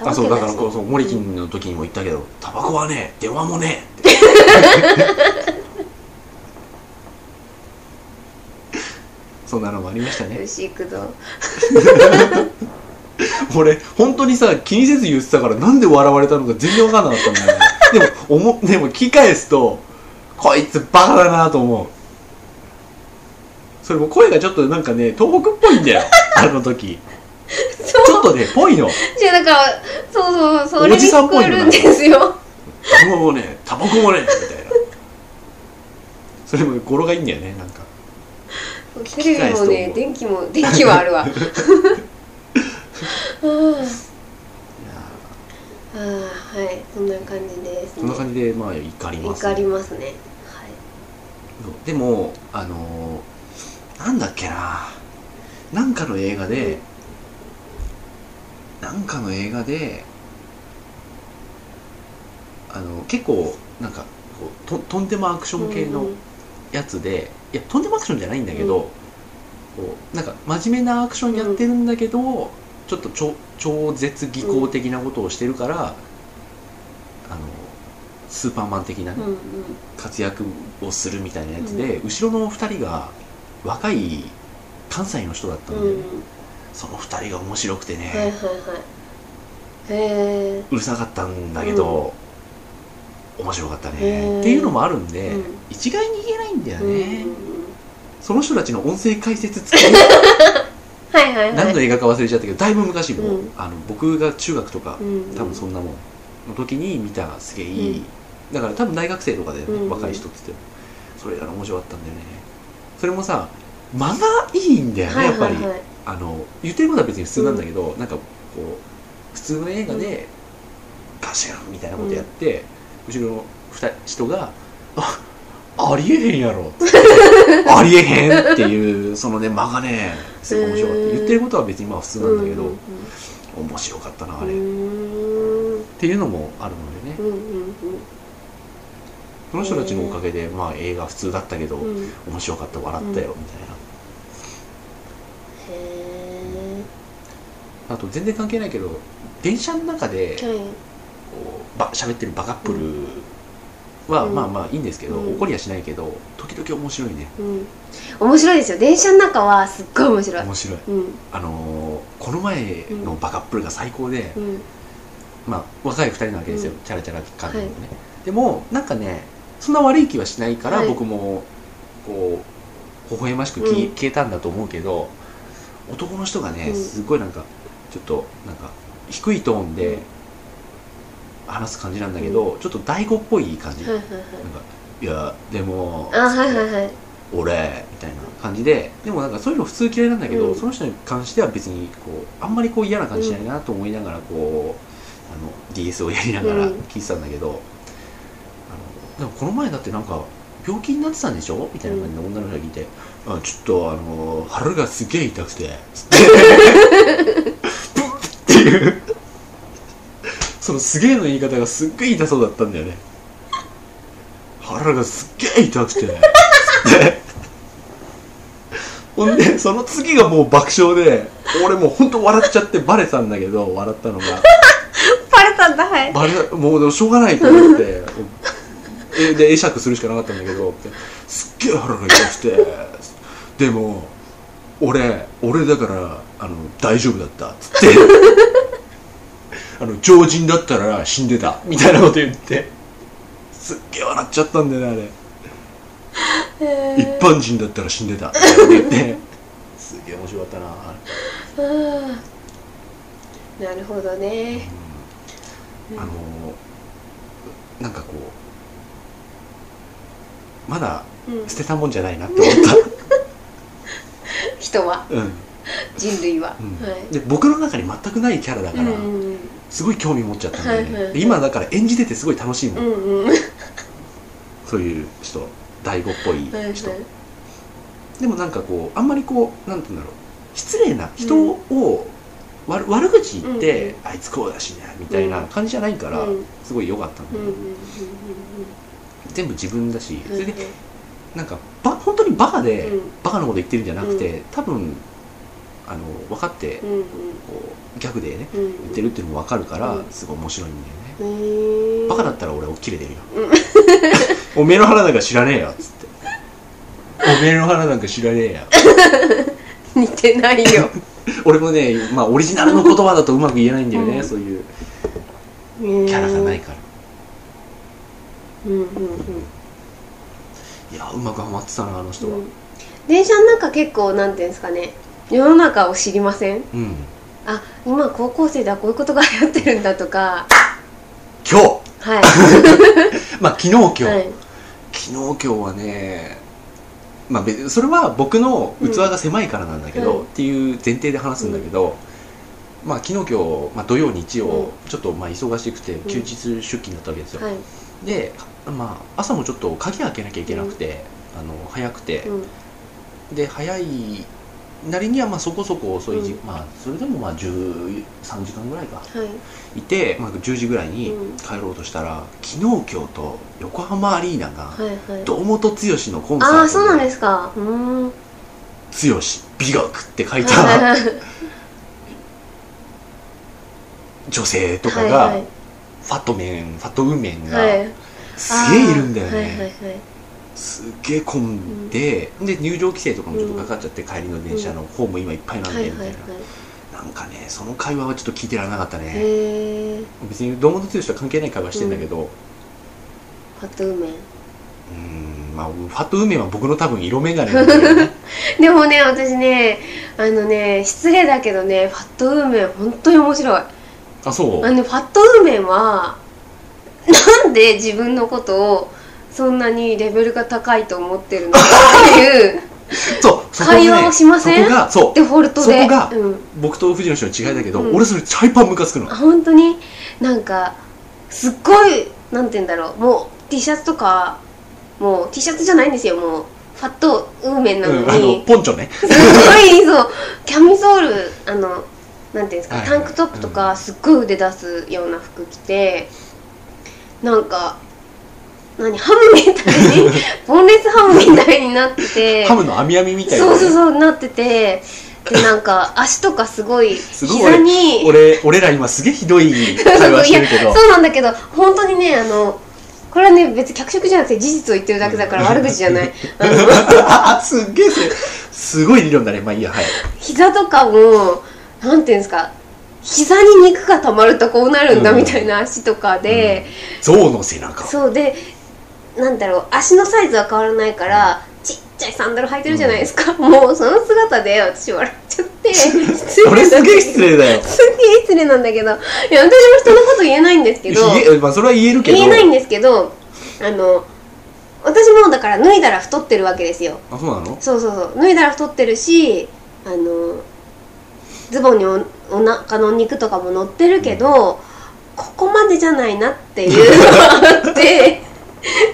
Speaker 1: あそうだからこうそうモリキンの時にも言ったけど、タバコはね電話もね そんなのもありましたね。
Speaker 2: 牛行くぞ
Speaker 1: 俺本当にさ気にせず言ってたからなんで笑われたのか全然わかんなかったんだよね。でもおもでも聞き返すとこいつバカだなと思うそれも声がちょっとなんかね東北っぽいんだよ。あの時。ちょっとねぽいの。
Speaker 2: じゃあだからそうそうそれ
Speaker 1: お
Speaker 2: に聞こ
Speaker 1: じさんっぽいの
Speaker 2: えるんですよ
Speaker 1: タバコもねタバコもねみたいな。それも語呂がいいんだよねなんか。
Speaker 2: テレビもね電気も電気はあるわ。あ あーはいそんな感じです、ね、
Speaker 1: そんな感じでまあ怒ります、
Speaker 2: 怒りますね。はい。
Speaker 1: でもあのーなんだっけな。なんかの映画で、なんかの映画であの結構なんかこうととんでもアクション系の
Speaker 2: うんうん
Speaker 1: やつで、いやとんでもアクションじゃないんだけど、
Speaker 2: うん。
Speaker 1: こうなんか真面目なアクションやってるんだけど、ちょっと超超絶技巧的なことをしてるから、あのスーパーマン的なね、
Speaker 2: うんうん。
Speaker 1: 活躍をするみたいなやつで、後ろの2人が若い関西の人だったんで、
Speaker 2: うん。
Speaker 1: その2人が面白くてね、
Speaker 2: はいはいはい。
Speaker 1: うるさかったんだけど、面白かった
Speaker 2: へ
Speaker 1: ね
Speaker 2: ー。
Speaker 1: っていうのもあるんで、
Speaker 2: うん。
Speaker 1: 一概に言えないんだよ
Speaker 2: うんうん
Speaker 1: ね、その人たちの音声解説付き
Speaker 2: はいはいはい。
Speaker 1: 何の映画か忘れちゃったけどだいぶ昔も、
Speaker 2: うん。
Speaker 1: あの僕が中学とか、
Speaker 2: うん。
Speaker 1: 多分そんなもんの時に見たすげえいい、
Speaker 2: うん。
Speaker 1: だから多分大学生とかで、ね
Speaker 2: うん。
Speaker 1: 若い人っつってそれが面白かったんだよねそれもさ間がいいんだよね、
Speaker 2: はい
Speaker 1: やっぱり、
Speaker 2: はいはい
Speaker 1: あの言ってることは別に普通なんだけど、なんかこう普通の映画でガシャンみたいなことやって、後ろの二人が「あありえへんやろ」ありえへん」っていうそのね間がねすごい面白かった。言ってることは別にまあ普通なんだけど、
Speaker 2: うんうん
Speaker 1: 面白かったなあ
Speaker 2: う
Speaker 1: れ、っ
Speaker 2: ん
Speaker 1: ていうのもあるのでね。
Speaker 2: うんうん
Speaker 1: その人たちのおかげで、まあ、映画普通だったけど、
Speaker 2: うん。うん
Speaker 1: 面白かった笑ったよみたいな、
Speaker 2: へ
Speaker 1: あと全然関係ないけど電車の中で
Speaker 2: えはい。
Speaker 1: こうば喋ってるバカップルは、
Speaker 2: うん。
Speaker 1: まあまあいいんですけど、
Speaker 2: うん。
Speaker 1: 怒りはしないけど時々面白いね。
Speaker 2: うん。面白いですよ。電車の中はすっごい面白い。
Speaker 1: 面白い。
Speaker 2: うん。
Speaker 1: あのーこの前のバカップルが最高で、
Speaker 2: うん。
Speaker 1: まあ若い2人なわけですよ、
Speaker 2: うん。
Speaker 1: チャラチャラ感じのね、でもなんかねそんな悪い気はしないから、
Speaker 2: はい。
Speaker 1: 僕もこう微笑ましく消え,、
Speaker 2: うん。
Speaker 1: 消えたんだと思うけど男の人がね
Speaker 2: うん。
Speaker 1: すごいなんかちょっとなんか低いトーンで
Speaker 2: うん。
Speaker 1: 話す感じなんだけど、ちょっと大悟っぽい感じ、
Speaker 2: はいはいはい。
Speaker 1: なんかいやでも
Speaker 2: あはいはいはい。
Speaker 1: 俺みたいな感じででもなんかそういうの普通嫌いなんだけど、
Speaker 2: うん。
Speaker 1: その人に関しては別にこうあんまりこう嫌な感じしないなと思いながらこう、あの DS をやりながら
Speaker 2: うん。
Speaker 1: 聞いてたんだけど、でもこの前だってなんか病気になってたんでしょ？みたいな感じで女の人が聞いて、あちょっとあの腹がすげえ痛くて。つってブッっていうそのすげえの言い方がすっげえ痛そうだったんだよね。腹がすっげえ痛くて。ほんでその次がもう爆笑で俺もうほんと笑っちゃってバレたんだけど笑ったのが。
Speaker 2: バレたんだはい。
Speaker 1: バレもうでもしょうがないと思って。えで会釈するしかなかったんだけどすっげえ腹が痛くてでも俺俺だからあの大丈夫だったっつって。あの常人だったら死んでたみたいなこと言って。すっげえ笑っちゃったんだよねあれ。
Speaker 2: へ
Speaker 1: 一般人だったら死んでたみたいなこと言って。すげえ面白かったな
Speaker 2: あー。なるほどね。
Speaker 1: あのなんかこうまだ
Speaker 2: うん。
Speaker 1: 捨てたもんじゃないなって思っ
Speaker 2: 人は。
Speaker 1: た、うん。
Speaker 2: 人類は。
Speaker 1: うん。
Speaker 2: はい。
Speaker 1: で僕の中に全くないキャラだから、
Speaker 2: うん
Speaker 1: すごい興味持っちゃったんだよね、
Speaker 2: はいはい
Speaker 1: 今だから演じててすごい楽しいもん、
Speaker 2: うんうん。は い
Speaker 1: そういう人。大悟っぽい
Speaker 2: はい
Speaker 1: 人、でもなんかこうあんまりこうなんて言うんだろう。失礼な人を悪悪口言って、あいつこうだしねみたいな感じじゃないから、
Speaker 2: うん。
Speaker 1: すごい良かったんだよね、
Speaker 2: うんうんうん
Speaker 1: 全部自分だし、
Speaker 2: うん
Speaker 1: それでなんかば本当にバカで、
Speaker 2: うん。
Speaker 1: バカなこと言ってるんじゃなくて、
Speaker 2: う
Speaker 1: 多分あの分かって、
Speaker 2: うんうん。
Speaker 1: こうギャグでね
Speaker 2: うんうん。
Speaker 1: 言ってるっていうのも分かるから、
Speaker 2: うん。
Speaker 1: すごい面白いんだよね、バカだったら俺起きれてるよ、おめえの腹なんか知らねえよっつって。おめえの腹なんか知らねえよ
Speaker 2: 似てないよ。
Speaker 1: 俺もねまあオリジナルの言葉だとうまく言えないんだよね、
Speaker 2: うん。
Speaker 1: そういう
Speaker 2: キ
Speaker 1: キャラがないから、
Speaker 2: うんうんうん。
Speaker 1: いやうまくハマってたなあの人は。
Speaker 2: うん。電車の中結構なんていうんですかね。世の中を知りません？
Speaker 1: うん、
Speaker 2: あ今高校生ではこういうことが流行ってるんだとか。
Speaker 1: 今日。
Speaker 2: はい。
Speaker 1: まあ昨日今日、
Speaker 2: はい。
Speaker 1: 昨日今日はねまあそれは僕の器が狭いからなんだけど、
Speaker 2: うん。
Speaker 1: っていう前提で話すんだけど、まあ昨日今日、まあ、土曜日曜、ちょっとまあ忙しくて休日出勤だったわけですよ、
Speaker 2: はい。
Speaker 1: でまあ朝もちょっと鍵開けなきゃいけなくて、あの早くて、
Speaker 2: うん。
Speaker 1: で早いなりにはまあそこそこ遅い時、
Speaker 2: うん。
Speaker 1: まあそれでもまあ13時間ぐらいか。
Speaker 2: はい。
Speaker 1: いて、まあ、10時ぐらいに
Speaker 2: うん。
Speaker 1: 帰ろうとしたら、昨日今日と横浜アリーナが
Speaker 2: はいはい。
Speaker 1: 堂本剛のコンサート
Speaker 2: ああそうなんですか。うーん。
Speaker 1: 剛美学って書い
Speaker 2: はい
Speaker 1: た
Speaker 2: は い
Speaker 1: 女性とか
Speaker 2: はい
Speaker 1: がファットメンファットウーメンが
Speaker 2: はい
Speaker 1: すげえいるんだよ
Speaker 2: はいはいはい。
Speaker 1: ねすっげえ混んでで入場規制とかもちょっとかかっちゃって帰りの電車の方も今いっぱいなん
Speaker 2: はいはいはい。
Speaker 1: でみたいな。なんかねその会話はちょっと聞いてられなかったね。別に堂本剛とは関係ない会話してんだけど。
Speaker 2: ファットウーメン
Speaker 1: うーんまあファットウーメンは僕の多分色眼鏡なんだけどね。
Speaker 2: でもね私ねあのね失礼だけどねファットウーメン本当に面白い。
Speaker 1: あそう？
Speaker 2: あのねファットウーメンはなんで自分のことをそんなにレベルが高いと思ってるのかっていう
Speaker 1: そう
Speaker 2: 会話をしません？
Speaker 1: そこがそう
Speaker 2: デフォルトで。
Speaker 1: そこが
Speaker 2: うん、
Speaker 1: 僕と藤野氏の違いだけど、
Speaker 2: うん。
Speaker 1: 俺それチャイパンムカつくの
Speaker 2: あ本当に？なんかすっごいなんて言うんだろう。もう T シャツとかもう T シャツじゃないんですよ。もうファットウーメンなの
Speaker 1: うん、あの
Speaker 2: に、
Speaker 1: ポンチョね。
Speaker 2: すごいそうキャミソールあのなんていうんですか、
Speaker 1: はい
Speaker 2: タンクトップとかすっごい腕出すような服着てなんか何ハムみたいに ボンレスハムみたいになってて。
Speaker 1: ハムの網網みたいな、
Speaker 2: そう
Speaker 1: ね、
Speaker 2: そうそうなってて。でなんか足とかすごい 膝に。
Speaker 1: 俺俺ら今すげえひどい会話してるけど。
Speaker 2: そう なんだけど本当にねあのこれはね別に脚色じゃなくて事実を言ってるだけだから悪口じゃない。あ
Speaker 1: すっげえすすごい理論だねまあいいやはい。
Speaker 2: 膝とかもなんていうんですか膝に肉が溜まるとこうなるんだ
Speaker 1: うん。
Speaker 2: みたいな足とかで、
Speaker 1: 象の背中。
Speaker 2: そうでなんだろう足のサイズは変わらないからちっちゃいサンダル履いてるじゃないですか、もうその姿で私笑っちゃって。
Speaker 1: 俺すげえ失礼だよ。
Speaker 2: すげえ失礼なんだけど。いや私も人のこと言えないんですけど。
Speaker 1: まあそれは言えるけど。
Speaker 2: 言えないんですけどあの私もだから脱いだら太ってるわけですよ。
Speaker 1: あそうなの？
Speaker 2: そうそうそう。脱いだら太ってるしあのズボンにおお腹の肉とかも乗ってるけど、ここまでじゃないなっていう。のがあって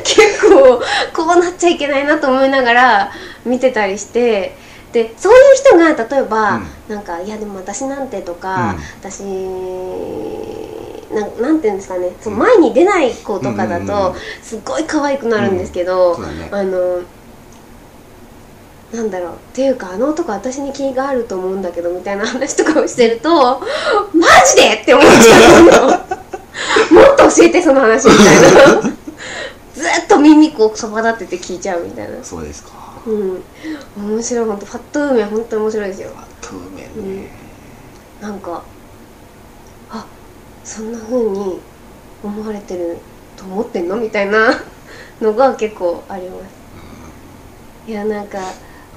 Speaker 2: 結構こうなっちゃいけないなと思いながら見てたりして。でそういう人が例えば、なんか「いやでも私なんて」とか、私なんなんていうんですかね。そう前に出ない子とかだ
Speaker 1: うん。うん。うん。
Speaker 2: とすっごい可愛くなるんですけど、
Speaker 1: そうだね。
Speaker 2: あのなんだろう。っていうかあの男私に気があると思うんだけどみたいな話とかをしてると マジでって思っちゃうの。もっと教えてその話みたいな。ずっと耳こうそば立てて聞いちゃうみたいな。
Speaker 1: そうですか。
Speaker 2: うん。面白い本当ファットウーメン本当に面白いですよ。
Speaker 1: あトゥーメンね、
Speaker 2: なんかあそんな風に思われてると思ってんの？みたいなのが結構あります。いやなんか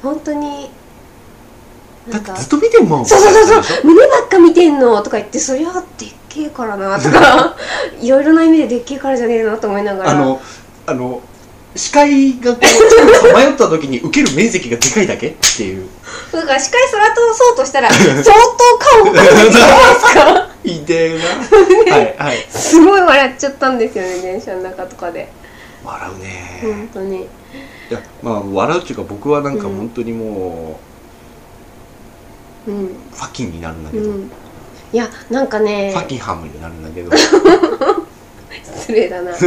Speaker 2: 本当になんか
Speaker 1: だってずっと見てんもん。
Speaker 2: そうそうそう胸ばっか見てんのとか言ってそりゃでっけえからな。とかいろいろな意味ででっけえからじゃねえなと思いながら。
Speaker 1: あのあの視界がこう迷った時に受ける面積がでかいだけ？っていう。
Speaker 2: だから視界空通そうとしたら 相当顔がかかるじゃないですか？
Speaker 1: いいでな。はいはい。
Speaker 2: すごい笑っちゃったんですよね電車の中とかで。
Speaker 1: 笑うね、
Speaker 2: 本当に
Speaker 1: いやまあ笑うっていうか僕はなんか
Speaker 2: うん。
Speaker 1: 本当にも
Speaker 2: うん。
Speaker 1: うファッキンになるんだけど、
Speaker 2: うん。いやなんかね
Speaker 1: ファッキンハムになるんだけど。
Speaker 2: 失礼だな。じ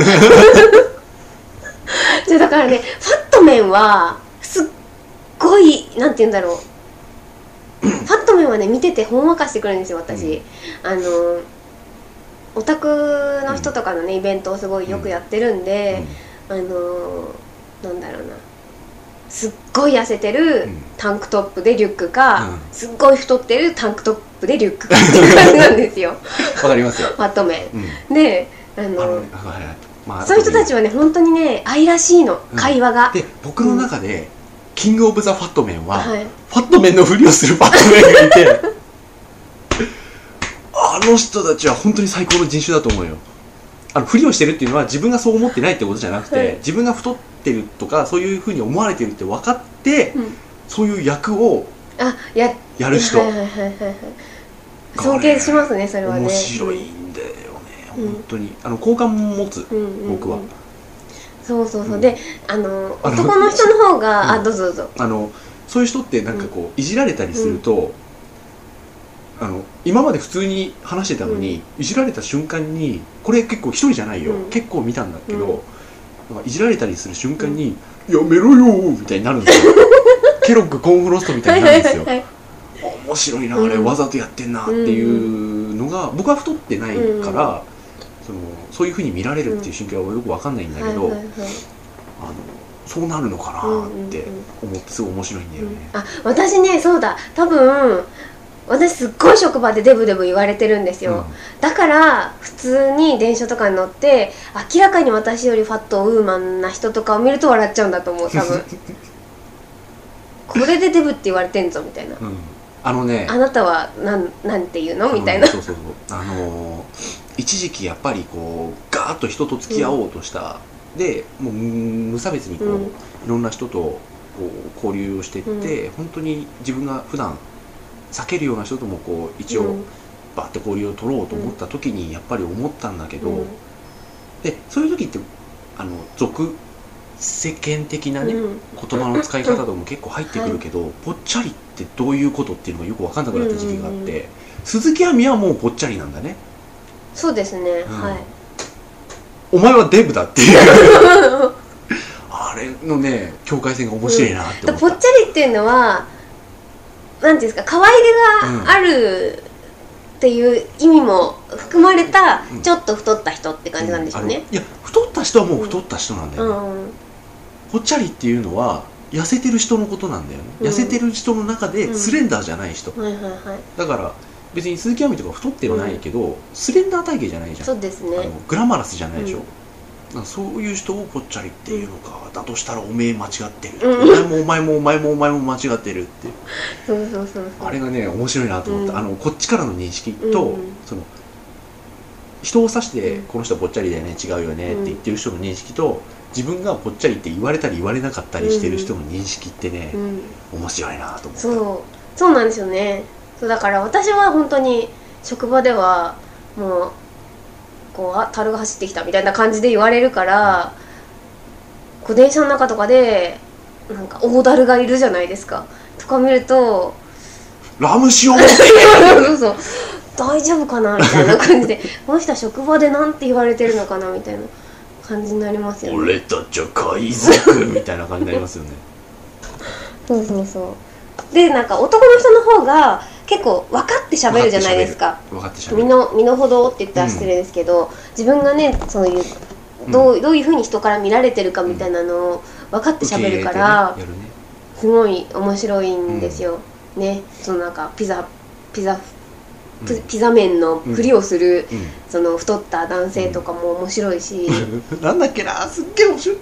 Speaker 2: ゃあだからねファットメンはすっごいなんて言うんだろう。ファットメンはね見ててほんわかしてくるんですよ私、あのオタクの人とかのねイベントをすごいよくやってるんで、あのなんだろうな。すっごい痩せてる
Speaker 1: うん。
Speaker 2: タンクトップでリュックか、
Speaker 1: うん。
Speaker 2: すっごい太ってるタンクトップでリュックかっていう感じなんですよ。
Speaker 1: わかりますよ、
Speaker 2: ファットメ
Speaker 1: うん、
Speaker 2: ンであの
Speaker 1: はいまあ
Speaker 2: そういう人たちはね本当にね愛らしいの、
Speaker 1: うん。
Speaker 2: 会話が。
Speaker 1: で僕の中で、キングオブザファットメンは、
Speaker 2: はい。
Speaker 1: ファットメンのふりをするファットメンがいてあの人たちは本当に最高の人種だと思うよあのふりをしてるっていうのは自分がそう思ってないってことじゃなくて、
Speaker 2: はい。
Speaker 1: 自分が太ってるとかそういうふうに思われてるって分かって、
Speaker 2: うん。
Speaker 1: そういう役を
Speaker 2: あや
Speaker 1: やる人。
Speaker 2: はいはいはいはいはい。尊敬しますねそれはね。
Speaker 1: 面白いんだよね、
Speaker 2: うん。
Speaker 1: 本当に。あの好感も持つ、
Speaker 2: うんうんうん。
Speaker 1: 僕は。
Speaker 2: そうそうそう、
Speaker 1: うん。
Speaker 2: であの男の人の方が、
Speaker 1: うん。
Speaker 2: あどうぞどうぞ。
Speaker 1: あのそういう人ってなんかこう、いじられたりすると、あの今まで普通に話してたのに、いじられた瞬間にこれ結構一人じゃないよ、
Speaker 2: うん。
Speaker 1: 結構見たんだけど、
Speaker 2: うん。
Speaker 1: なんかいじられたりする瞬間に「やめろよ!」みたいになるんですよ。ケロッグコーンフロストみたいになるんですよ。
Speaker 2: はい
Speaker 1: 面白いなあれ、
Speaker 2: うん。
Speaker 1: わざとやってんなっていうのが僕は太ってないから、そのそういうふうに見られるっていう瞬間はよくわかんないんだけど、あのそうなるのかなって
Speaker 2: うんうんうん
Speaker 1: 思ってすごい面白いんだよね、
Speaker 2: あ私ねそうだ。多分私すっごい職場でデブデブ言われてるんですよ、だから普通に電車とかに乗って明らかに私よりファットウーマンな人とかを見ると笑っちゃうんだと思う多分。これでデブって言われてんぞみたいな。
Speaker 1: うん、あのね。
Speaker 2: あなたはなんなんて言うの？みたいな。
Speaker 1: うんそうそうそう。あのー一時期やっぱりこうガーッと人と付き合おうとした、でもう無無差別にこう、
Speaker 2: うん。
Speaker 1: いろんな人とこう交流をしていって、本当に自分が普段避けるような人ともこう一応、
Speaker 2: うん。
Speaker 1: バッて交流を取ろうと思った時にやっぱり思ったんだけど、
Speaker 2: うん。
Speaker 1: でそういう時ってあの俗世間的なね、
Speaker 2: うん。
Speaker 1: 言葉の使い方とかも結構入ってくるけど、ぽっちゃりってどういうことっていうのがよく分かんなくなった時期があって、
Speaker 2: うん。うんうん
Speaker 1: 鈴木亜美はもうぽっちゃりなんだね。
Speaker 2: そうですね、
Speaker 1: うん。
Speaker 2: はい。
Speaker 1: お前はデブだっていう。あれのね境界線が面白いなって思った、
Speaker 2: ぽっちゃりっていうのはなんていうんですか可愛げがあるっていう意味も含まれた、
Speaker 1: うん。
Speaker 2: ちょっと太った人って感じなんでしょうね。
Speaker 1: いや太った人はもう太った人なんだ
Speaker 2: う
Speaker 1: よね、
Speaker 2: んうん。
Speaker 1: ぽっちゃりっていうのは痩せてる人のことなんだよね、
Speaker 2: うん。
Speaker 1: 痩せてる人の中でスレンダーじゃない人、
Speaker 2: はいはいはい。
Speaker 1: だから別に鈴木亜美とか太ってはないけど、スレンダー体型じゃないじゃん。
Speaker 2: そうです
Speaker 1: あの
Speaker 2: ね
Speaker 1: グラマラスじゃないでしょ、
Speaker 2: うん
Speaker 1: そういう人をぽっちゃりっていうのか、だとしたらおめえ間違ってる、
Speaker 2: うん。
Speaker 1: お前もお前もお前もお前も間違ってるって。
Speaker 2: そうそうそうそう。
Speaker 1: あれがね面白いなと思った、
Speaker 2: うん。
Speaker 1: あのこっちからの認識と、
Speaker 2: うん
Speaker 1: その人を指して、
Speaker 2: うん
Speaker 1: この人はぽっちゃりだよね違うよねって言ってる人の認識と自分がぽっちゃりって言われたり言われなかったりしてる人の認識ってね
Speaker 2: う、ん。
Speaker 1: 面白いなと思った。
Speaker 2: そう。そうなんですよね。そうだから私は本当に職場ではもうこうあ樽が走ってきたみたいな感じで言われるからこう電車の中とかでなんか大樽がいるじゃないですか。とか見ると
Speaker 1: ラムシを持って。
Speaker 2: そうそう大丈夫かなみたいな感じで。この人は職場でなんて言われてるのかなみたいな感じになりますよね。
Speaker 1: 俺たちは海賊みたいな感じになりますよね。
Speaker 2: そうそうそう。でなんか男の人の方が結構分かって喋るじゃないですか。
Speaker 1: 分かってしゃべる。
Speaker 2: 身の身の程って言ったら失礼ですけど、自分がねそういうどう,、どういうふうに人から見られてるかみたいなのを分かって喋るから、
Speaker 1: ねね。
Speaker 2: すごい面白いんですよ、ね。そのなんかピザピザピザ麺のふりをする、
Speaker 1: うん。
Speaker 2: その太った男性とかも面白いし、
Speaker 1: なんだっけなすっげえ面白い。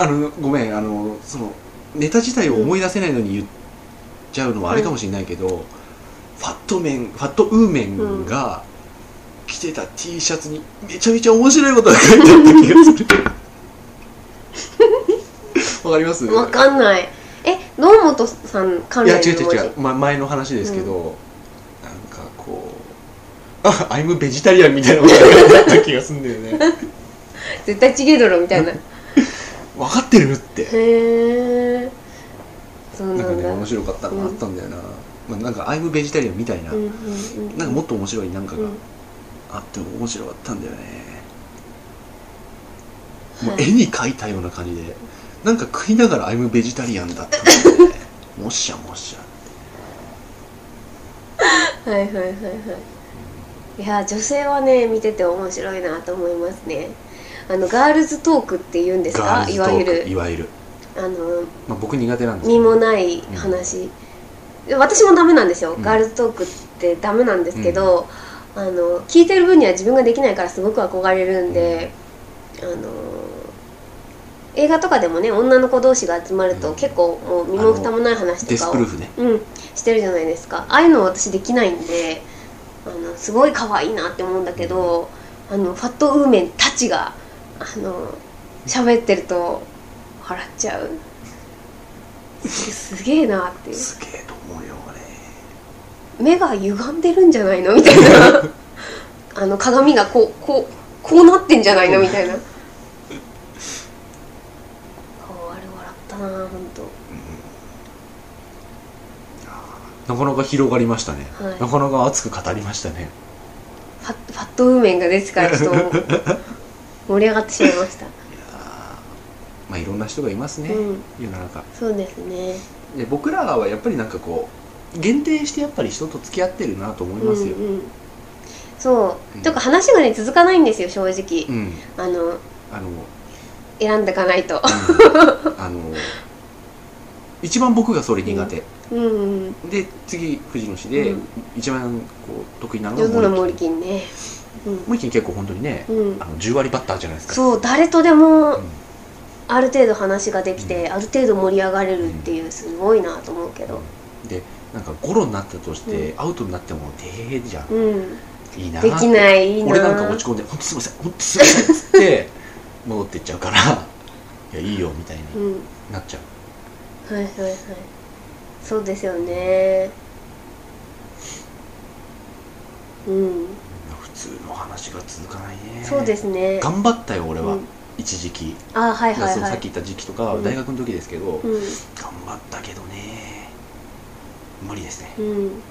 Speaker 1: あのごめんあのそのネタ自体を思い出せないのに言っちゃうのはあれかもしれないけど、ファットメンファットウーメンが着てた T シャツにめちゃめちゃ面白いことが書いてあった気がする。わかります？
Speaker 2: わかんない。え堂本さん関
Speaker 1: いや違う
Speaker 2: 連の文字
Speaker 1: 違う。違う、ま、前の話ですけど、なんかこうあアイムベジタリアンみたいなことが書いてあった気がするんだよね。
Speaker 2: 絶対ちげえだろみたいな。へ
Speaker 1: 分かってるって。
Speaker 2: えそう
Speaker 1: なかね
Speaker 2: なんんだ
Speaker 1: 面白かったのがあったんだよな、まあ、なんかアイムベジタリアンみたいな、
Speaker 2: うんうんうん
Speaker 1: なんかもっと面白いなんかが
Speaker 2: うん。
Speaker 1: あって面白かったんだよね、もう
Speaker 2: はい
Speaker 1: 絵に描いたような感じでなんか食いながらアイムベジタリアンだったんだよね。もっしゃもっしゃ。
Speaker 2: はいはいはいはい。いや女性はね見てて面白いなと思いますね。あのガールズトークって言うんですか？いわゆる。
Speaker 1: クいわゆる、
Speaker 2: あの
Speaker 1: まあ、僕苦手なんです
Speaker 2: 身
Speaker 1: けど。
Speaker 2: もない話、私もダメなんですよ、
Speaker 1: うん。
Speaker 2: ガールズトークってダメなんですけど、あの聞いてる分には自分ができないからすごく憧れるんで、あの映画とかでもね女の子同士が集まると
Speaker 1: うん。
Speaker 2: 結構もう身も蓋もない話
Speaker 1: デ
Speaker 2: とかをうん、してるじゃないですか。ああいうの私できないんであのすごい可愛いなって思うんだけど、あのファットウーメンたちがあの喋ってると笑っちゃうすすげえなっていう。
Speaker 1: すげえと思うよ俺。
Speaker 2: 目が歪んでるんじゃないのみたいな。あの鏡がこうこうこうなってんじゃないのみたいな。ああれ笑ったな本当
Speaker 1: なかなか広がりましたね、
Speaker 2: はい。
Speaker 1: なかなか熱く語りましたね。
Speaker 2: ファファットウーメンが出てからちょっと 盛り上がってしまいました、
Speaker 1: あいろんな人がいますね、
Speaker 2: うん。
Speaker 1: 世の中。
Speaker 2: そうですね。
Speaker 1: で僕らはやっぱりなんかこう限定してやっぱり人と付き合ってるなと思いますよ、
Speaker 2: うんうん、そう、
Speaker 1: うん。
Speaker 2: とか話がね続かないんですよ正直、
Speaker 1: うん。
Speaker 2: あの
Speaker 1: あの、
Speaker 2: 選んでかないと。
Speaker 1: うん。あの一番僕がそれ苦手、
Speaker 2: うん。うん
Speaker 1: で次藤野氏で、
Speaker 2: うん。
Speaker 1: 一番こう得意なのが
Speaker 2: 森金ね。
Speaker 1: 森木結構本当にね、
Speaker 2: うん、うん
Speaker 1: あ、の10割バッターじゃないですか。
Speaker 2: そう誰とでも
Speaker 1: うん
Speaker 2: ある程度話ができて、
Speaker 1: う
Speaker 2: ある程度盛り上がれるっていうすごいなと思うけど。
Speaker 1: でなんかゴロになったとして、
Speaker 2: う
Speaker 1: アウトになってもてへじゃん、
Speaker 2: うん。
Speaker 1: いいな
Speaker 2: できないいいな。
Speaker 1: 俺なんか落ち込んで「本当すいません本当すいません」っつって 戻ってっちゃうから「いやいいよ」みたいに
Speaker 2: うん。
Speaker 1: なっちゃう。
Speaker 2: はいはいはい。そうですよね。うん。
Speaker 1: 普通の話が続かないね。
Speaker 2: そうですね。
Speaker 1: 頑張ったよ俺は、
Speaker 2: うん
Speaker 1: 一時期、
Speaker 2: あはいはい
Speaker 1: さっき言った時期とか、
Speaker 2: うん。
Speaker 1: 大学の時ですけど、
Speaker 2: うん。
Speaker 1: 頑張ったけどね。無理ですね。
Speaker 2: うん。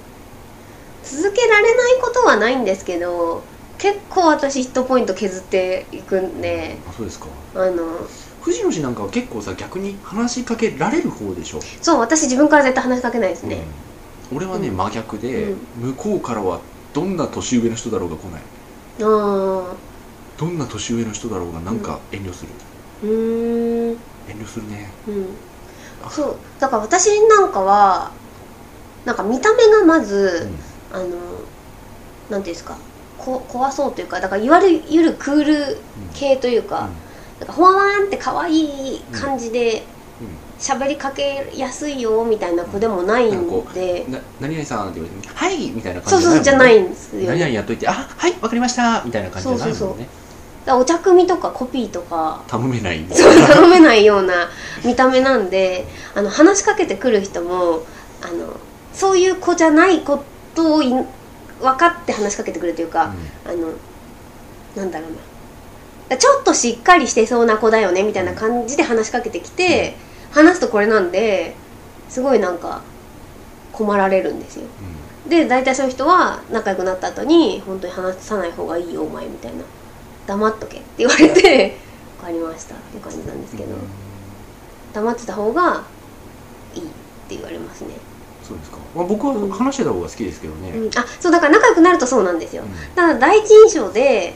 Speaker 2: 続けられないことはないんですけど結構私ヒットポイント削っていくんで。
Speaker 1: あそうですか。
Speaker 2: あの。
Speaker 1: 藤野氏なんかは結構さ逆に話しかけられる方でしょ、
Speaker 2: そう私自分から絶対話しかけないですね、
Speaker 1: うん。俺はね、
Speaker 2: うん。
Speaker 1: 真逆で、
Speaker 2: うん。
Speaker 1: 向こうからはどんな年上の人だろうが来ない。
Speaker 2: ああ
Speaker 1: どんな年上の人だろうがなんか遠慮する、
Speaker 2: うーん。
Speaker 1: 遠慮するね。
Speaker 2: うん。そう。だから私なんかはなんか見た目がまず、あのなんていうんですかこ怖そうというかだからいわゆるクール系というか、なんかほわーんって可愛い感じで喋りかけやすいよみたいな子でもない
Speaker 1: なんかこ
Speaker 2: んで、
Speaker 1: な何々さんって言われて「はい!」みたいな
Speaker 2: そう
Speaker 1: 感じ
Speaker 2: そうじゃない
Speaker 1: ん
Speaker 2: んですよ、
Speaker 1: 何々
Speaker 2: ね、
Speaker 1: やっといて「あはいわかりました」みたいな感じじゃないもんね。
Speaker 2: そうそうだからお茶組とかコピーとか。
Speaker 1: 頼めない
Speaker 2: そう頼めないような見た目なんであの話しかけてくる人もあのそういう子じゃないことをい分かって話しかけてくるというか、あのなんだろうな。ちょっとしっかりしてそうな子だよねみたいな感じで話しかけてきて、話すとこれなんですごいなんか困られるんですよ。
Speaker 1: うん。
Speaker 2: で大体そういう人は仲良くなった後に本当に話さない方がいいよお前みたいな黙っとけって言われて 分かりましたって感じなんですけど、黙ってた方がいいって言われますね、
Speaker 1: そうですか、まあ、僕は話してた方が好きですけどね、
Speaker 2: うん、あそうだから仲良くなるとそうなんですよ、
Speaker 1: うん。
Speaker 2: ただ第一印象で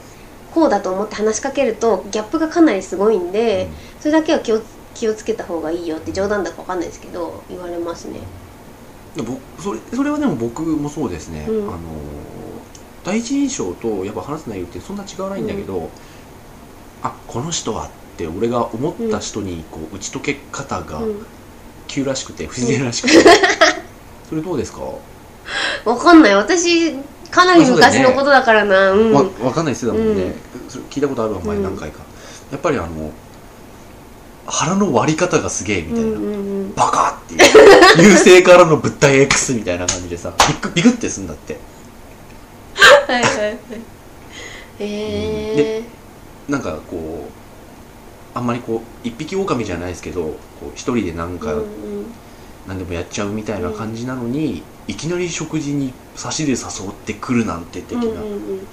Speaker 2: こうだと思って話しかけるとギャップがかなりすごいんで、それだけは気を気をつけた方がいいよって冗談だかわかんないですけど言われますね。
Speaker 1: それそれはでも僕もそうですね、
Speaker 2: うん。
Speaker 1: あの第一印象とやっぱ話す内容ってそんな違わないんだけど、あこの人はって俺が思った人にこう打ち解け方が
Speaker 2: うん。
Speaker 1: 急らしくて不自然らしくて、それどうですか、
Speaker 2: わかんない。私かなり昔のことだからな。うん。
Speaker 1: わ分かんない人だもんね、
Speaker 2: うん。
Speaker 1: それ聞いたことあるわ前
Speaker 2: うん
Speaker 1: 何回か、やっぱりあの腹の割り方がすげえみたいな、
Speaker 2: うんうんうん。
Speaker 1: バカっていう。優勢からの物体 X みたいな感じでさビクビクってすんだって
Speaker 2: はいはいはい。え
Speaker 1: なんかこうあんまりこう一匹狼じゃないですけどこう一人でなん
Speaker 2: ー、
Speaker 1: か
Speaker 2: うんうん。
Speaker 1: 何でもやっちゃうみたいな感じなのに、いきなり食事に差しで誘ってくるなんて的な
Speaker 2: うんうんうんうん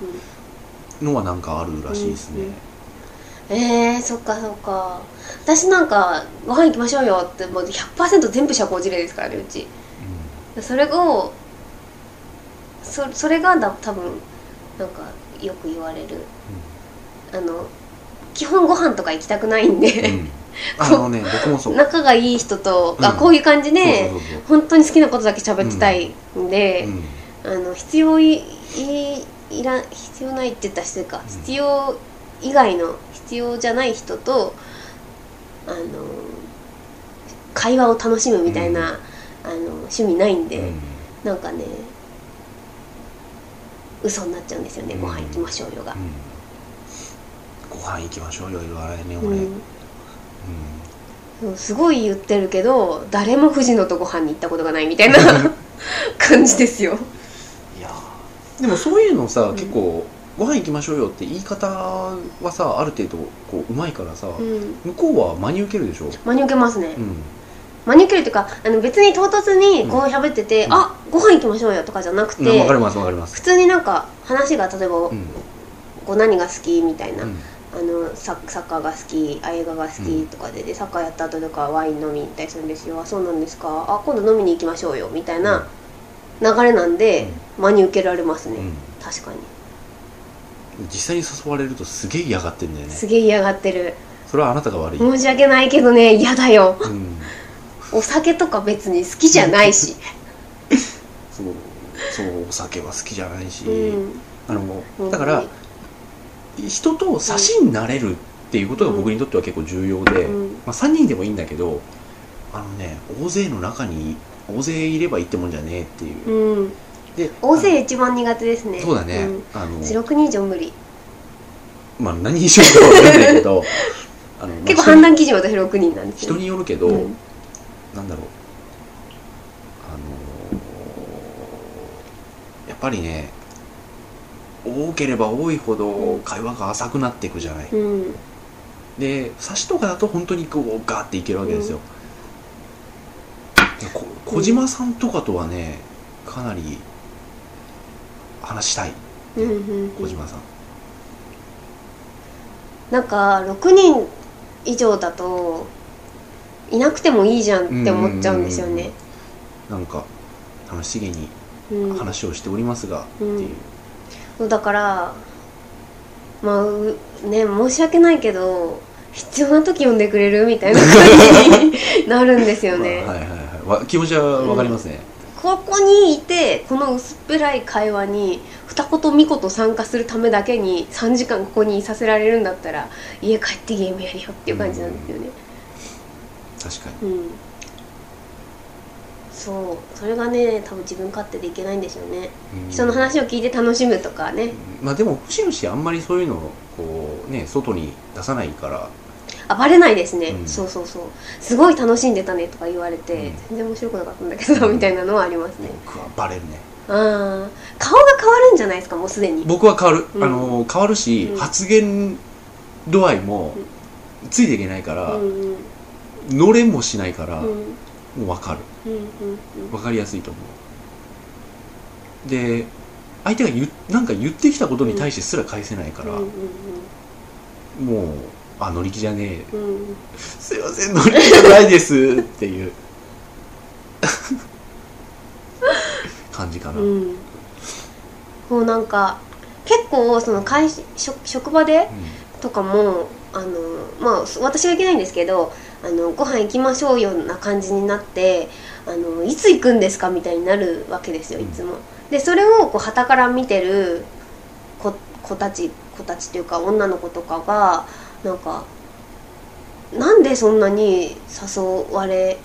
Speaker 1: のはなんかあるらしいですね、
Speaker 2: えー、そっかそっか。私なんかご飯行きましょうよってもう100%全部社交辞令ですからねうち。それをそそれがだ多分なんかよく言われる。あの基本ご飯とか行きたくないん
Speaker 1: うん。
Speaker 2: で、
Speaker 1: うんあのね僕もそう。
Speaker 2: 仲がいい人と、あ
Speaker 1: うん。
Speaker 2: こういう感じで本当に好きなことだけ喋ってたいんで、あの必要いいいら必要ないって言ったら失礼か、
Speaker 1: ん。
Speaker 2: 必要以外の必要じゃない人とあの会話を楽しむみたいな、
Speaker 1: うん。
Speaker 2: あの趣味ないんで、
Speaker 1: うん。
Speaker 2: なんかね嘘になっちゃうんですよね、
Speaker 1: うん。
Speaker 2: ご飯行きましょうよが、
Speaker 1: うん。飯行きましょうよ言わないね
Speaker 2: う
Speaker 1: 俺、うん。
Speaker 2: うすごい言ってるけど誰も藤野とご飯に行ったことがないみたいな 感じですよ。
Speaker 1: いや。ーでもそういうのさ、
Speaker 2: うん
Speaker 1: 結構ご飯行きましょうよって言い方はさある程度こううまいからさ、
Speaker 2: うん。
Speaker 1: 向こうは真に受けるでしょ、
Speaker 2: 真に受けますね、
Speaker 1: うん、
Speaker 2: 真に受けるっていうかあの別に唐突にこう喋ってて、
Speaker 1: うん。
Speaker 2: あご飯行きましょうよとかじゃなくて、
Speaker 1: うん。わかりますわかります。
Speaker 2: 普通になんか話が例えば、
Speaker 1: うん。
Speaker 2: こう何が好きみたいな、
Speaker 1: うん。
Speaker 2: あのササッカーが好きあ映画が好きとかで,、でサッカーやった後とかワイン飲みに行ったりするんですよ。あそうなんですか？あ今度飲みに行きましょうよみたいな流れなんで、真に受けられますね、
Speaker 1: うん。
Speaker 2: 確かに。
Speaker 1: 実際に誘われるとすげえ嫌がってんだよね。
Speaker 2: すげえ嫌がってる。
Speaker 1: それはあなたが悪い、
Speaker 2: 申し訳ないけどね嫌だよ。
Speaker 1: うん、
Speaker 2: お酒とか別に好きじゃないし、
Speaker 1: そうそうお酒は好きじゃないし、
Speaker 2: うん、
Speaker 1: あのだから人と差しになれるっていうことが僕にとっては結構重要で、
Speaker 2: うん。
Speaker 1: まあ、3人でもいいんだけどあのね大勢の中に大勢いればいいってもんじゃねえっていう、
Speaker 2: うん、
Speaker 1: で
Speaker 2: 大勢一番苦手ですね。
Speaker 1: そうだね、
Speaker 2: ん。
Speaker 1: あの
Speaker 2: 16人以上無理。
Speaker 1: まあ何にしようかわかんないけど。あの、まあ
Speaker 2: 結構判断基準私6人なんです
Speaker 1: 人
Speaker 2: よ
Speaker 1: によるけど、
Speaker 2: うん
Speaker 1: なんだろう。あのーやっぱりね多ければ多いほど会話が浅くなっていくじゃない、
Speaker 2: うん。
Speaker 1: で差しとかだと本当にこうガーっていけるわけですよ、でこ小島さんとかとはねかなり話したい。
Speaker 2: うんうん
Speaker 1: 小島さん、
Speaker 2: なんか6人以上だといなくてもいいじゃんって思っちゃうんですよね。
Speaker 1: なんか楽しげに
Speaker 2: うん。
Speaker 1: 話をしておりますが、っていう、
Speaker 2: だからまあうね申し訳ないけど必要な時呼んでくれるみたいな感じに なるんですよね、
Speaker 1: まあはいはいはい。わ気持ちはわかりますね、
Speaker 2: ここにいてこの薄っぺらい会話に二言三言参加するためだけに3時間ここにいさせられるんだったら家帰ってゲームやるよっていう感じなんですよね
Speaker 1: 確かに。
Speaker 2: うん、そう。それがね多分自分勝手でいけないんでしょうね、
Speaker 1: うん。
Speaker 2: 人の話を聞いて楽しむとかね。
Speaker 1: まあでも節々あんまりそういうのをこうね外に出さないから。
Speaker 2: あバレないですね、
Speaker 1: うん。
Speaker 2: そうそうそう。すごい楽しんでたねとか言われて、
Speaker 1: うん。
Speaker 2: 全然面白くなかったんだけど、
Speaker 1: うん。
Speaker 2: みたいなのはありますね。
Speaker 1: 僕はバレるね。
Speaker 2: ああ顔が変わるんじゃないですかもうすでに。
Speaker 1: 僕は変わる、
Speaker 2: うん。
Speaker 1: あの変わるし、
Speaker 2: うん。
Speaker 1: 発言度合いもついていけないから、
Speaker 2: うんうん
Speaker 1: 乗れもしないから、
Speaker 2: うん。
Speaker 1: もう分かる。分かりやすいと思う。で相手が言うなんか言ってきたことに対してすら返せないから、もうあ乗り気じゃねえ。すいません乗り気じゃないですっていう。感じかな、
Speaker 2: うん。こうなんか結構その会職職場でとかもあのまあ私がいけないんですけどあのご飯行きましょうような感じになってあのいつ行くんですかみたいになるわけですよいつも。でそれをこう傍から見てる子子たち子たちというか女の子とかがなんかなんでそんなに誘われ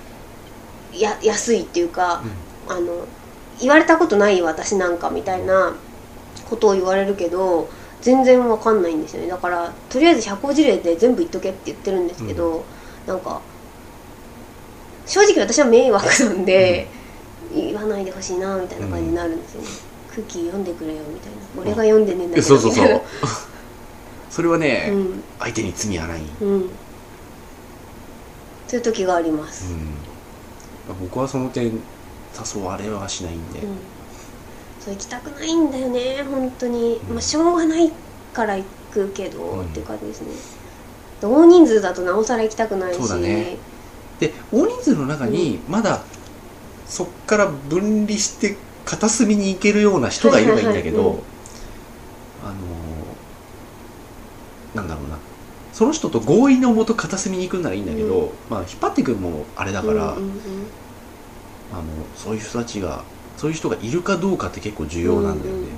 Speaker 2: ややすいっていうか、あの言われたことないよ私なんかみたいなことを言われるけど全然わかんないんですよね。だからとりあえず社交辞令で全部言っとけって言ってるんですけど、なんか正直私は迷惑なんで、言わないでほしいなみたいな感じになるんですよね、空気読んでくれよみたいな。俺が読んでねえんだけど
Speaker 1: えそうそうそ
Speaker 2: う。
Speaker 1: それはね、相手に罪はない、
Speaker 2: うん。そういう時があります、
Speaker 1: うん、僕はその点誘われはしないんで、
Speaker 2: うんそう行きたくないんだよね本当に、
Speaker 1: うん
Speaker 2: まあしょうがないから行くけど、
Speaker 1: うん。
Speaker 2: っていう感じですね。大人数だとなおさら行きたくないし。
Speaker 1: そうだね。で大人数の中にまだそっから分離して片隅に行けるような人がいればいいんだけど、あのーなんだろうな。その人と合意のもと片隅に行くんならいいんだけど、
Speaker 2: うん。
Speaker 1: まあ引っ張っていくのもあれだから、
Speaker 2: うんうんうん。
Speaker 1: あのそういう人たちがそういう人がいるかどうかって結構重要なんだよね、
Speaker 2: うんうんはい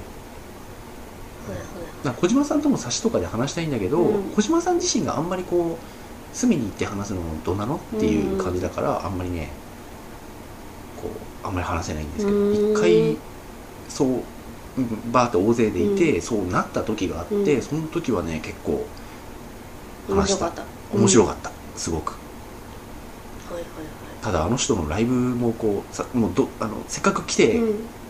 Speaker 1: だから小島さんとも差しとかで話したいんだけど、
Speaker 2: うん。
Speaker 1: 小島さん自身があんまりこう隅に行って話すのどうなのっていう感じだから、あんまりねこうあんまり話せないんですけど
Speaker 2: うん
Speaker 1: 一回そううんバーって大勢でいて、そうなった時があって、
Speaker 2: うん。
Speaker 1: その時はね結構
Speaker 2: 面
Speaker 1: 話した。面白
Speaker 2: っ
Speaker 1: かった。すごく。
Speaker 2: た、はいはい
Speaker 1: ただあの人のライブもこうさもうどあのせっかく来て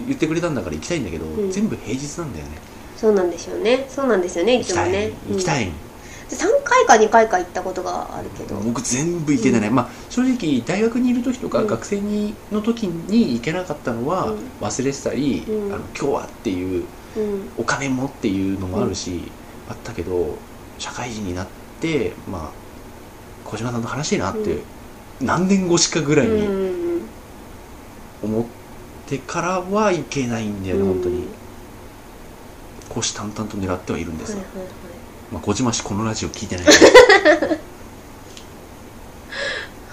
Speaker 1: 言ってくれたんだから行きたいんだけど、
Speaker 2: ん。
Speaker 1: 全部平日なんだよね。
Speaker 2: そうなんですよね。そうなんですよねい
Speaker 1: 行きたい、
Speaker 2: つもね。い、
Speaker 1: 行きたい、
Speaker 2: うん、3回か2回か行ったことがあるけど。
Speaker 1: 僕全部行けてない、まあ正直大学にいる時とか、
Speaker 2: うん。
Speaker 1: 学生にの時に行けなかったのは
Speaker 2: うん。
Speaker 1: 忘れてたり、
Speaker 2: うん。
Speaker 1: あの今日はっていう
Speaker 2: うん。
Speaker 1: お金もっていうのもあるし、あったけど社会人になってまあ小島さんと話していなって、何年越しかぐらいに思ってからはいけないんだよね、
Speaker 2: うん。
Speaker 1: 本当に。虎視眈々と狙ってはいるんですよ、
Speaker 2: はいはいはい。
Speaker 1: まあ、小島氏このラジオ聞いてない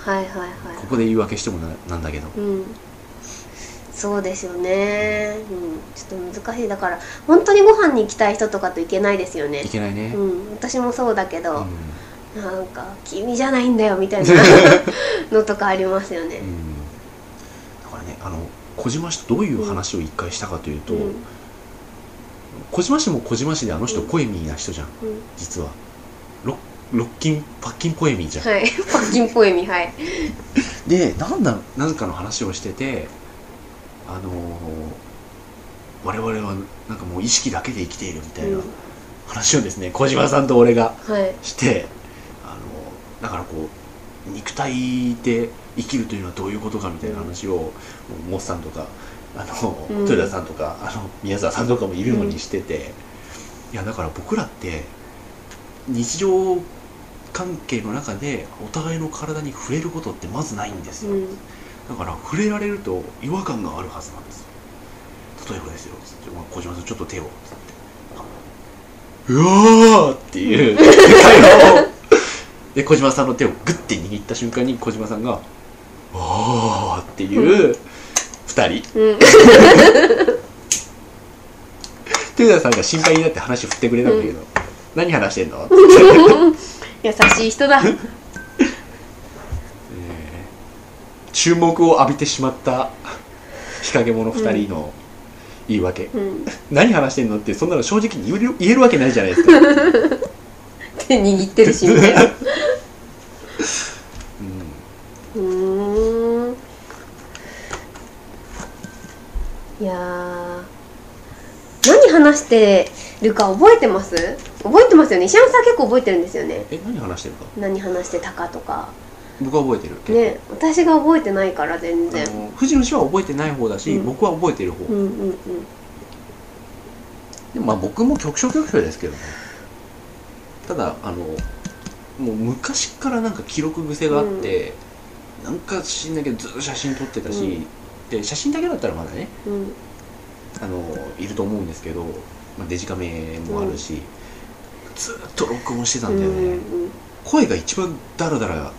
Speaker 2: はいはいはい。
Speaker 1: ここで言い訳してもななんだけど。
Speaker 2: うん。そうですよね、うん、ちょっと難しい。だから本当にご飯に行きたい人とかと行けないですよね。
Speaker 1: いけないね、
Speaker 2: うん、私もそうだけど、
Speaker 1: うん
Speaker 2: なんか「君じゃないんだよ」みたいな のとかありますよね。
Speaker 1: う、ん。だからねあの小島氏とどういう話を一回したかというと、
Speaker 2: うん。
Speaker 1: 小島氏も小島氏であの人
Speaker 2: うん
Speaker 1: ポエミーな人じゃん
Speaker 2: うん。
Speaker 1: 実は。ロロッキンパッキンポエミーじゃん、
Speaker 2: はい。パッキンポエミはい。
Speaker 1: でなんだ何かの話をしててあのー我々はなんかもう意識だけで生きているみたいな
Speaker 2: うん。
Speaker 1: 話をですね小島さんと俺が
Speaker 2: はい。
Speaker 1: してあのだからこう肉体で生きるというのはどういうことかみたいな話を、モスさんとかあの、
Speaker 2: うん。
Speaker 1: 豊田さんとかあの宮沢さんとかもいるのにしてて、いやだから僕らって日常関係の中でお互いの体に触れることってまずないんですよ、
Speaker 2: うん。
Speaker 1: だから触れられると違和感があるはずなんですよ。例えばですよ小島さんちょっと手をつってうわーっていう会話をで小島さんの手をグッて握った瞬間に小島さんが「おー」っていう二人。
Speaker 2: うん。
Speaker 1: 豊田さんが心配になって話振ってくれたんだけど「何話してんの? 」
Speaker 2: 優しい人だ。
Speaker 1: 注目を浴びてしまった日陰者二人の言い訳、
Speaker 2: うん。
Speaker 1: 何話してんの？ってそんなの正直に言えるわけないじゃないですか、
Speaker 2: 手握ってるしみたいな。
Speaker 1: うん。
Speaker 2: うーん。いやー。何話してるか覚えてます？覚えてますよね。石山さん結構覚えてるんですよね。
Speaker 1: え何話してるか？
Speaker 2: 何話してたかとか。
Speaker 1: 僕は覚えてる。結構
Speaker 2: ね私が覚えてないから全然。
Speaker 1: 藤野氏は覚えてない方だし、
Speaker 2: うん。
Speaker 1: 僕は覚えてる方、
Speaker 2: うんうんうん。
Speaker 1: でもまあ僕も局所局所ですけどねただあのもう昔からなんか記録癖があって、なんか知んないけどずっと写真撮ってたし、
Speaker 2: うん。
Speaker 1: で写真だけだったらまだね
Speaker 2: うん。
Speaker 1: あのいると思うんですけど、まあ、デジカメもあるし、ずっと録音してたんだよね、
Speaker 2: うんうん
Speaker 1: 声が一番ダラダラ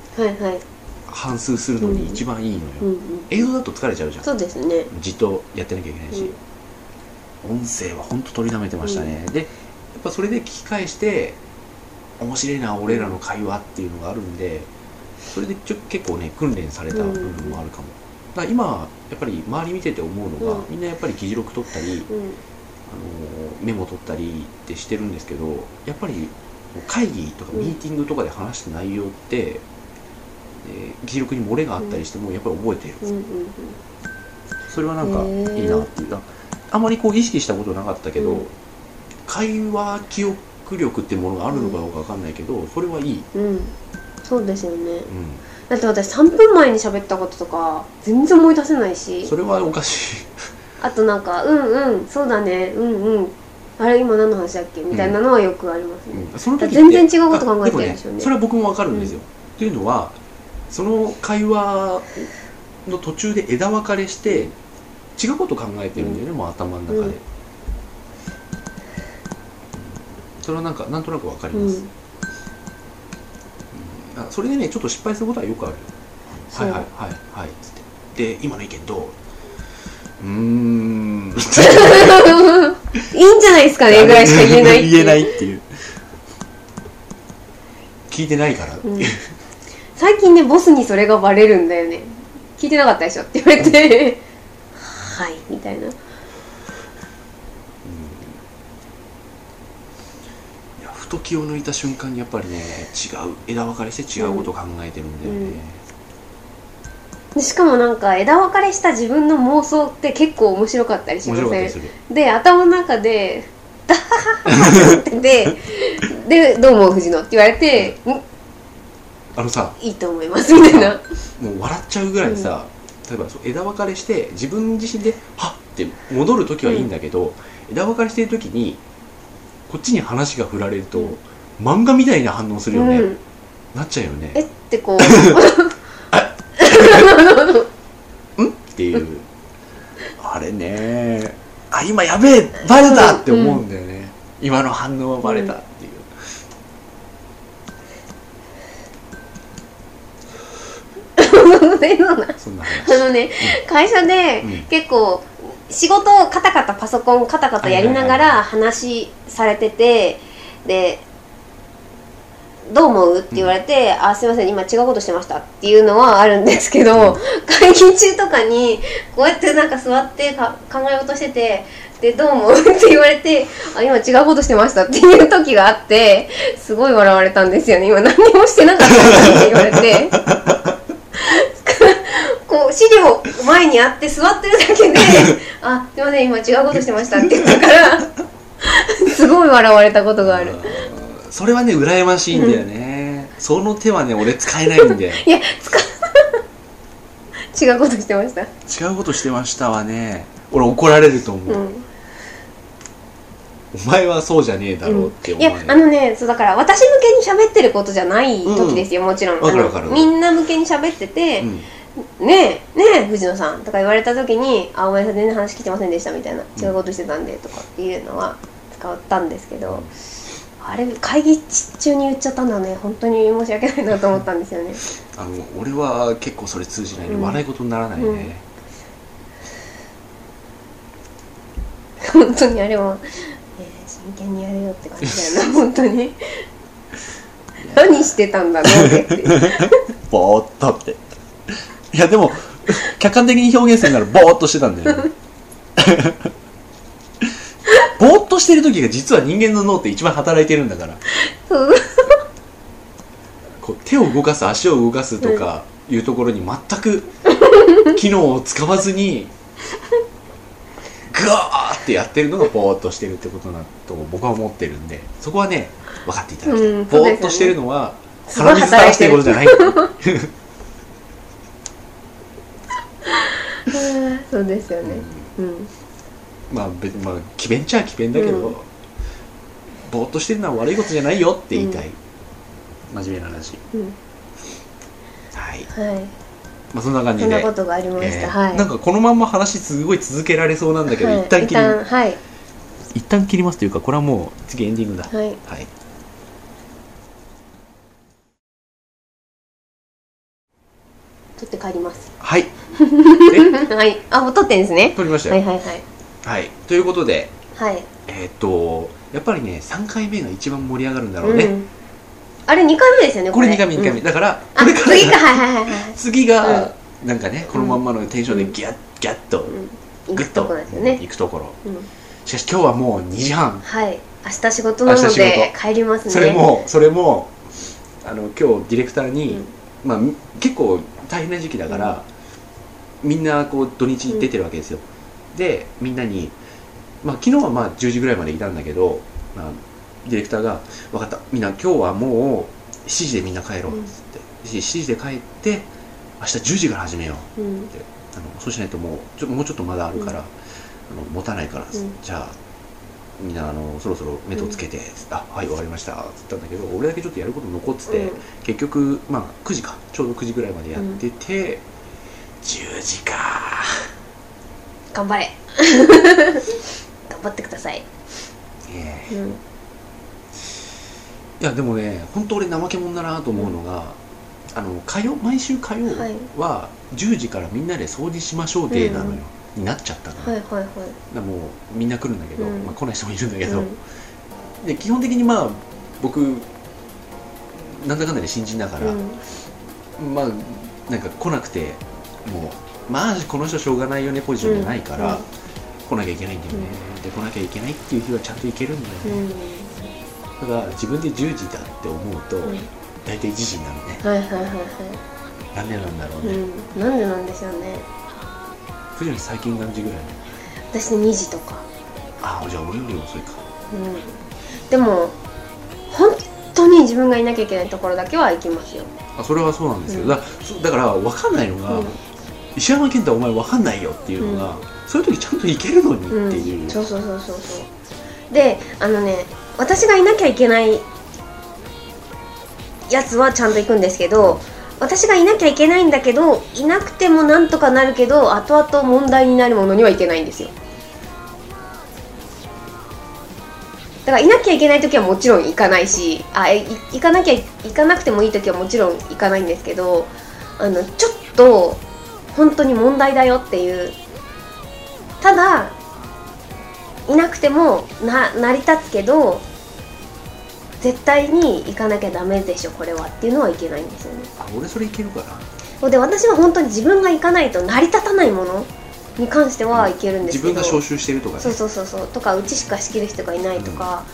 Speaker 1: 反数するのに一番いいのよ、
Speaker 2: うんうん。
Speaker 1: 映像だと疲れちゃうじゃん。
Speaker 2: そうですね。
Speaker 1: じっとやってなきゃいけないし、音声は本当取りだめてましたね、でやっぱそれで聞き返して面白いな俺らの会話っていうのがあるんでそれでちょ結構ね訓練された部分もあるかも、だから今やっぱり周り見てて思うのが、
Speaker 2: うん。
Speaker 1: みんなやっぱり議事録取ったり、
Speaker 2: うん。
Speaker 1: あのメモ取ったりってしてるんですけどやっぱり会議とか
Speaker 2: うん。
Speaker 1: ミーティングとかで話した内容って、えー議事録に漏れがあったりしてもやっぱり覚えてる、
Speaker 2: うんうんうん。
Speaker 1: それはなんかいいなっていう。あんまりこう意識したことなかったけど、
Speaker 2: うん。
Speaker 1: 会話記憶力っていうものがあるのかどうかわかんないけど、それはいい、
Speaker 2: うん。そうですよね。
Speaker 1: う
Speaker 2: だって私3分前に喋ったこととか全然思い出せない
Speaker 1: ん、
Speaker 2: し。
Speaker 1: それはおかしい。
Speaker 2: あとなんか「うんうんそうだね。うんうん。あれ今何の話だっけ?」みたいなのはよくありますね、
Speaker 1: うん。その時って
Speaker 2: 全然違うこと考えてるんでしょうね。
Speaker 1: あもそれは僕もわかるんですよ、っていうのはその会話の途中で枝分かれして違うこと考えてるんだよね、もう頭の中で、それはなんかなんとなくわかります、
Speaker 2: うん。
Speaker 1: あそれでねちょっと失敗することはよくある。はいはいはいはい。つってで今の意見どう？うーん。
Speaker 2: いいんじゃないですかねぐらいしか言えないっていう。
Speaker 1: 言えないっていう。聞いてないから。っていう、
Speaker 2: うん。最近ねボスにそれがバレるんだよね。聞いてなかったでしょって言われて。はいみたいない
Speaker 1: やふとと気を抜いた瞬間にやっぱりね違う。枝分かれして違うことを考えてるんだよね、
Speaker 2: でしかもなんか枝分かれした自分の妄想って結構面白かったりしません？で頭の中で「ダハハハ」ってて で「どうも藤野」って言われて「ん。
Speaker 1: あのさ
Speaker 2: いいと思います」みたいな。
Speaker 1: もう笑っちゃうぐらいさ、例えば枝分かれして自分自身で「はっ!」って戻る時はいいんだけど、枝分かれしてる時にこっちに話が振られると、
Speaker 2: うん
Speaker 1: 漫画みたいな反応するよね、
Speaker 2: うん、
Speaker 1: なっちゃうよね。
Speaker 2: えってこう。
Speaker 1: ん？っていう。あれね。あ今やべえバレたって思うんだよね、今の反応はバレたっていう、
Speaker 2: そ
Speaker 1: んな話。
Speaker 2: あのね、会社で
Speaker 1: うん。
Speaker 2: 結構仕事をカタカタパソコンカタカタやりながら話されててで「どう思う?」って言われて「あすいません今違うことしてました」っていうのはあるんですけど、会議中とかにこうやってなんか座ってか考え事してて「でどう思う?」って言われて「あ今違うことしてました」っていう時があってすごい笑われたんですよね今何もしてなかったって言われて。資料前にあって座ってるだけで「あすいません今違うことしてました」って言ったから すごい笑われたことがある。
Speaker 1: うんそれはね羨ましいんだよね、その手はね俺使えないんだよ。
Speaker 2: いや使う。違うことしてました。
Speaker 1: 違うことしてましたわね。俺怒られると思う、
Speaker 2: うん。
Speaker 1: お前はそうじゃねえだろうって
Speaker 2: いや
Speaker 1: 思われる、
Speaker 2: あのねそうだから私向けに喋ってることじゃない時ですよ、もちろん。みんな向けに喋ってて、
Speaker 1: うん
Speaker 2: ねえねえ藤野さんとか言われた時に「あお前さん全然話聞いてませんでした」みたいな「違うことしてたんで」とかっていうのは使ったんですけど、あれ会議中に言っちゃったんだね。本当に申し訳ないなと思ったんですよね。
Speaker 1: あの俺は結構それ通じないね、
Speaker 2: うん。
Speaker 1: 笑い事にならないね、
Speaker 2: うん。本当にあれは、えー真剣にやれよって感じだよな 本当に。何してたんだろうねって。いう
Speaker 1: ボーっとっていやでも客観的に表現するならボーっとしてたんだよね。ぼーっとしてる時が実は人間の脳って一番働いてるんだから。こう手を動かす足を動かすとかいうところに全く機能を使わずにグワーってやってるのがぼーっとしてるってことだと僕は思ってるんでそこはね分かっていただきたい、
Speaker 2: うんそうですよね。
Speaker 1: ぼーっとしてるのは鼻水垂らしてることじゃない
Speaker 2: そうですよね。うん。
Speaker 1: まあまあ詭弁っちゃ詭弁だけど、
Speaker 2: うん。
Speaker 1: ぼーっとしてるのは悪いことじゃないよって言いたい、真面目な話。
Speaker 2: うん。
Speaker 1: はい、
Speaker 2: はい。
Speaker 1: まあ、そんな感じで。
Speaker 2: そんなことがありました、
Speaker 1: えー
Speaker 2: はい。
Speaker 1: なんかこのまんま話すごい続けられそうなんだけど、
Speaker 2: はい。
Speaker 1: 一旦切り
Speaker 2: 一旦はい。
Speaker 1: 一旦切りますというかこれはもう次エンディングだ。
Speaker 2: はい。
Speaker 1: はい。
Speaker 2: 取って帰ります。
Speaker 1: はい
Speaker 2: はい。あもう取ってんですね。
Speaker 1: 撮りましたよ。
Speaker 2: はいはいはい。
Speaker 1: はい、ということで
Speaker 2: はい。
Speaker 1: えーっとやっぱりね3回目が一番盛り上がるんだろうね、
Speaker 2: うん。あれ2回目ですよね
Speaker 1: これ2回目2回目、
Speaker 2: うん。
Speaker 1: だから
Speaker 2: あ
Speaker 1: これから
Speaker 2: 次か。はいはいはいはい。
Speaker 1: 次が、なんかねこのまんまのテンションで
Speaker 2: うん。
Speaker 1: ギャッギャッと
Speaker 2: うん。行くと
Speaker 1: グッと行くところ。
Speaker 2: うん。
Speaker 1: しかし今日はもう2時半。
Speaker 2: はい。明日仕事なので
Speaker 1: 事。
Speaker 2: 帰りますね。
Speaker 1: それもそれもあの今日ディレクターに、
Speaker 2: うん。
Speaker 1: まあ、み結構大変な時期だから、みんなこう土日出てるわけですよ、でみんなに、まあ、昨日はまあ10時ぐらいまでいたんだけど、まあ、ディレクターが「分かった。みんな今日はもう7時でみんな帰ろう」っつって、7時で帰って明日10時から始めよう
Speaker 2: うん。
Speaker 1: あのそうしないともうちょもうちょっとまだあるから、
Speaker 2: うん。
Speaker 1: あの持たないから、
Speaker 2: うん。
Speaker 1: じゃあみんなあのそろそろ目とつけて、あはいわかりましたっつったんだけど俺だけちょっとやること残ってて、
Speaker 2: うん。
Speaker 1: 結局まあ9時か。ちょうど9時ぐらいまでやってて、10時か。
Speaker 2: 頑張れ。頑張ってください、うん、
Speaker 1: いやでもね本当俺怠け者だなと思うのが、あの火曜毎週火曜
Speaker 2: はい。
Speaker 1: は10時からみんなで掃除しましょうデーなのよ、になっちゃったの、
Speaker 2: はいはいはい。
Speaker 1: だもうみんな来るんだけど、
Speaker 2: うん。
Speaker 1: まあ、来ない人もいるんだけど、
Speaker 2: うん。
Speaker 1: で基本的にまあ僕なんだかんだで新人だから、
Speaker 2: うん。
Speaker 1: まあなんか来なくてもうまあこの人しょうがないよねポジションじゃないから、
Speaker 2: うん。
Speaker 1: 来なきゃいけないんだよね、で来なきゃいけないっていう日はちゃんと行けるんだよね、
Speaker 2: うん。
Speaker 1: ただ自分で10時だって思うと、
Speaker 2: うん。
Speaker 1: 大体1時になるね。
Speaker 2: はいはいはいは
Speaker 1: なんでなんだろう
Speaker 2: い、
Speaker 1: ね、
Speaker 2: うん、なんでなんでしょうね。
Speaker 1: 藤野最近何時ぐらい
Speaker 2: 私2時とか。
Speaker 1: ああじゃあ俺より遅いか。
Speaker 2: うん。でも本当に自分がいなきゃいけないところだけは行きますよ、
Speaker 1: あそれはそうなんですけど、
Speaker 2: うん。
Speaker 1: だだから分かんないのが、
Speaker 2: うん
Speaker 1: 石山健太お前分かんないよっていうのが、そういう時ちゃんといけるのに
Speaker 2: うん
Speaker 1: っていう、
Speaker 2: そうそうそうそうそう。であのね私がいなきゃいけないやつはちゃんと行くんですけど私がいなきゃいけないんだけどいなくてもなんとかなるけど後々問題になるものにはいけないんですよ。だからいなきゃいけない時はもちろん行かないしあい行かなきゃ行かなくてもいい時はもちろん行かないんですけどあのちょっと本当に問題だよっていう。ただいなくてもな成り立つけど絶対に行かなきゃダメでしょこれはっていうのはいけないんですよね。
Speaker 1: あ俺それいけるかな。
Speaker 2: で私は本当に自分が行かないと成り立たないものに関してはいけるんですけど。
Speaker 1: 自分が招集してるとかね。
Speaker 2: そうそうそうそう。とかうちしか仕切る人がいないとか、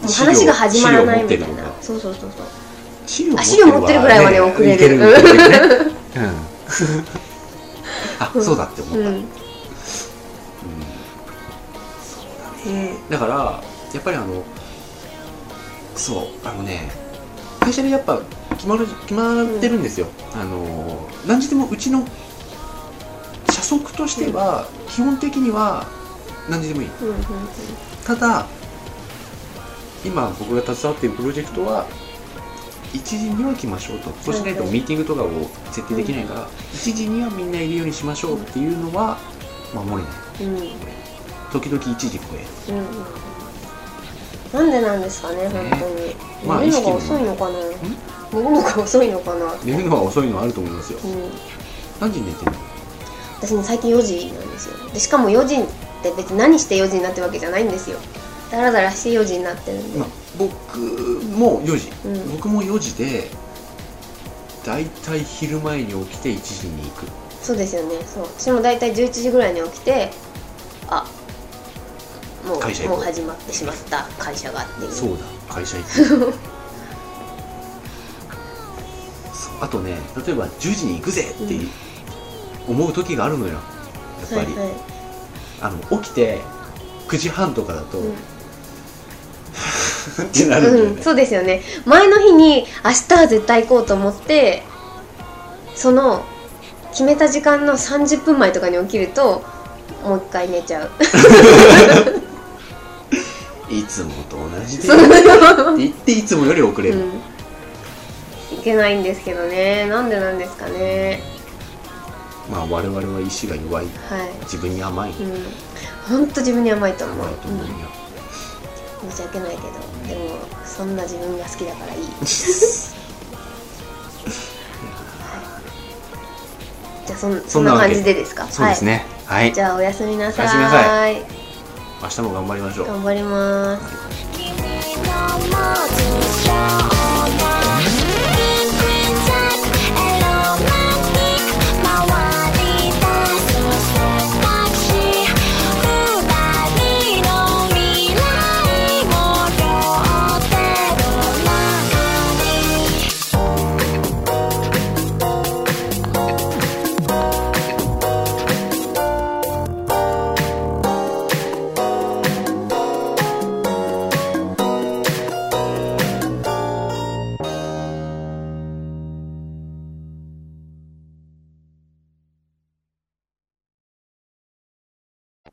Speaker 2: もう
Speaker 1: 資料
Speaker 2: 話が始まらないみたいな。そうそうそうそう。
Speaker 1: 資料
Speaker 2: あ資料持ってるぐらいはね遅れる。
Speaker 1: いける 遅れるねうん。あ、そうだって思った、
Speaker 2: うん。
Speaker 1: うん。だからやっぱりあのそうあのね会社でやっぱ決まる決まってるんですよ、あの何時でもうちの社則としては基本的には何時でもいい。ただ今僕が携わっているプロジェクトは1時には来ましょうと。そうしないとミーティングとかを設定できないから1時にはみんないるようにしましょうっていうのは守れない。
Speaker 2: うん。うん
Speaker 1: 時々1時超え。
Speaker 2: うんうんなんでなんですかね本当に、
Speaker 1: まあ
Speaker 2: 寝るのが遅いのかな。寝るのが遅いのかな。
Speaker 1: 寝るのは遅いのはあると思いますよ。
Speaker 2: うん。
Speaker 1: 何時に寝てるの？
Speaker 2: 私ね最近4時なんですよ。でしかも4時って別に何して4時になってるわけじゃないんですよ。だらだらして4時になってるんで、
Speaker 1: まあ、僕も4時、
Speaker 2: うん。
Speaker 1: 僕も4時でだいたい昼前に起きて1時に行く。
Speaker 2: そうですよね。そう。私も大体11時ぐらいに起きてあもう
Speaker 1: 会社
Speaker 2: もう始まってしまった。会社がって。いう
Speaker 1: そうだ。会社行く そう。あとね例えば10時に行くぜって思う時があるのよ。やっぱり、
Speaker 2: はいはい。
Speaker 1: あの起きて9時半とかだと、
Speaker 2: うん
Speaker 1: ってなるんだよね、
Speaker 2: うん、そうですよね。前の日に明日は絶対行こうと思ってその決めた時間の30分前とかに起きるともう一回寝ちゃう。
Speaker 1: いつもと同じで。って言っていつもより遅れる、
Speaker 2: うん。いけないんですけどね。なんでなんですかね。
Speaker 1: まあ我々は意志が弱い。
Speaker 2: はい。
Speaker 1: 自分に甘い、
Speaker 2: うん。本当自分に甘いと思う、
Speaker 1: 甘いと思うよ、
Speaker 2: うん、申し訳ないけどでもそんな自分が好きだからいい。じゃあそんそんな感じでですか？
Speaker 1: そうですね。はい、
Speaker 2: はい、じゃあおやすみなさい。
Speaker 1: おやすみなさ明日も頑張りましょう。
Speaker 2: 頑張ります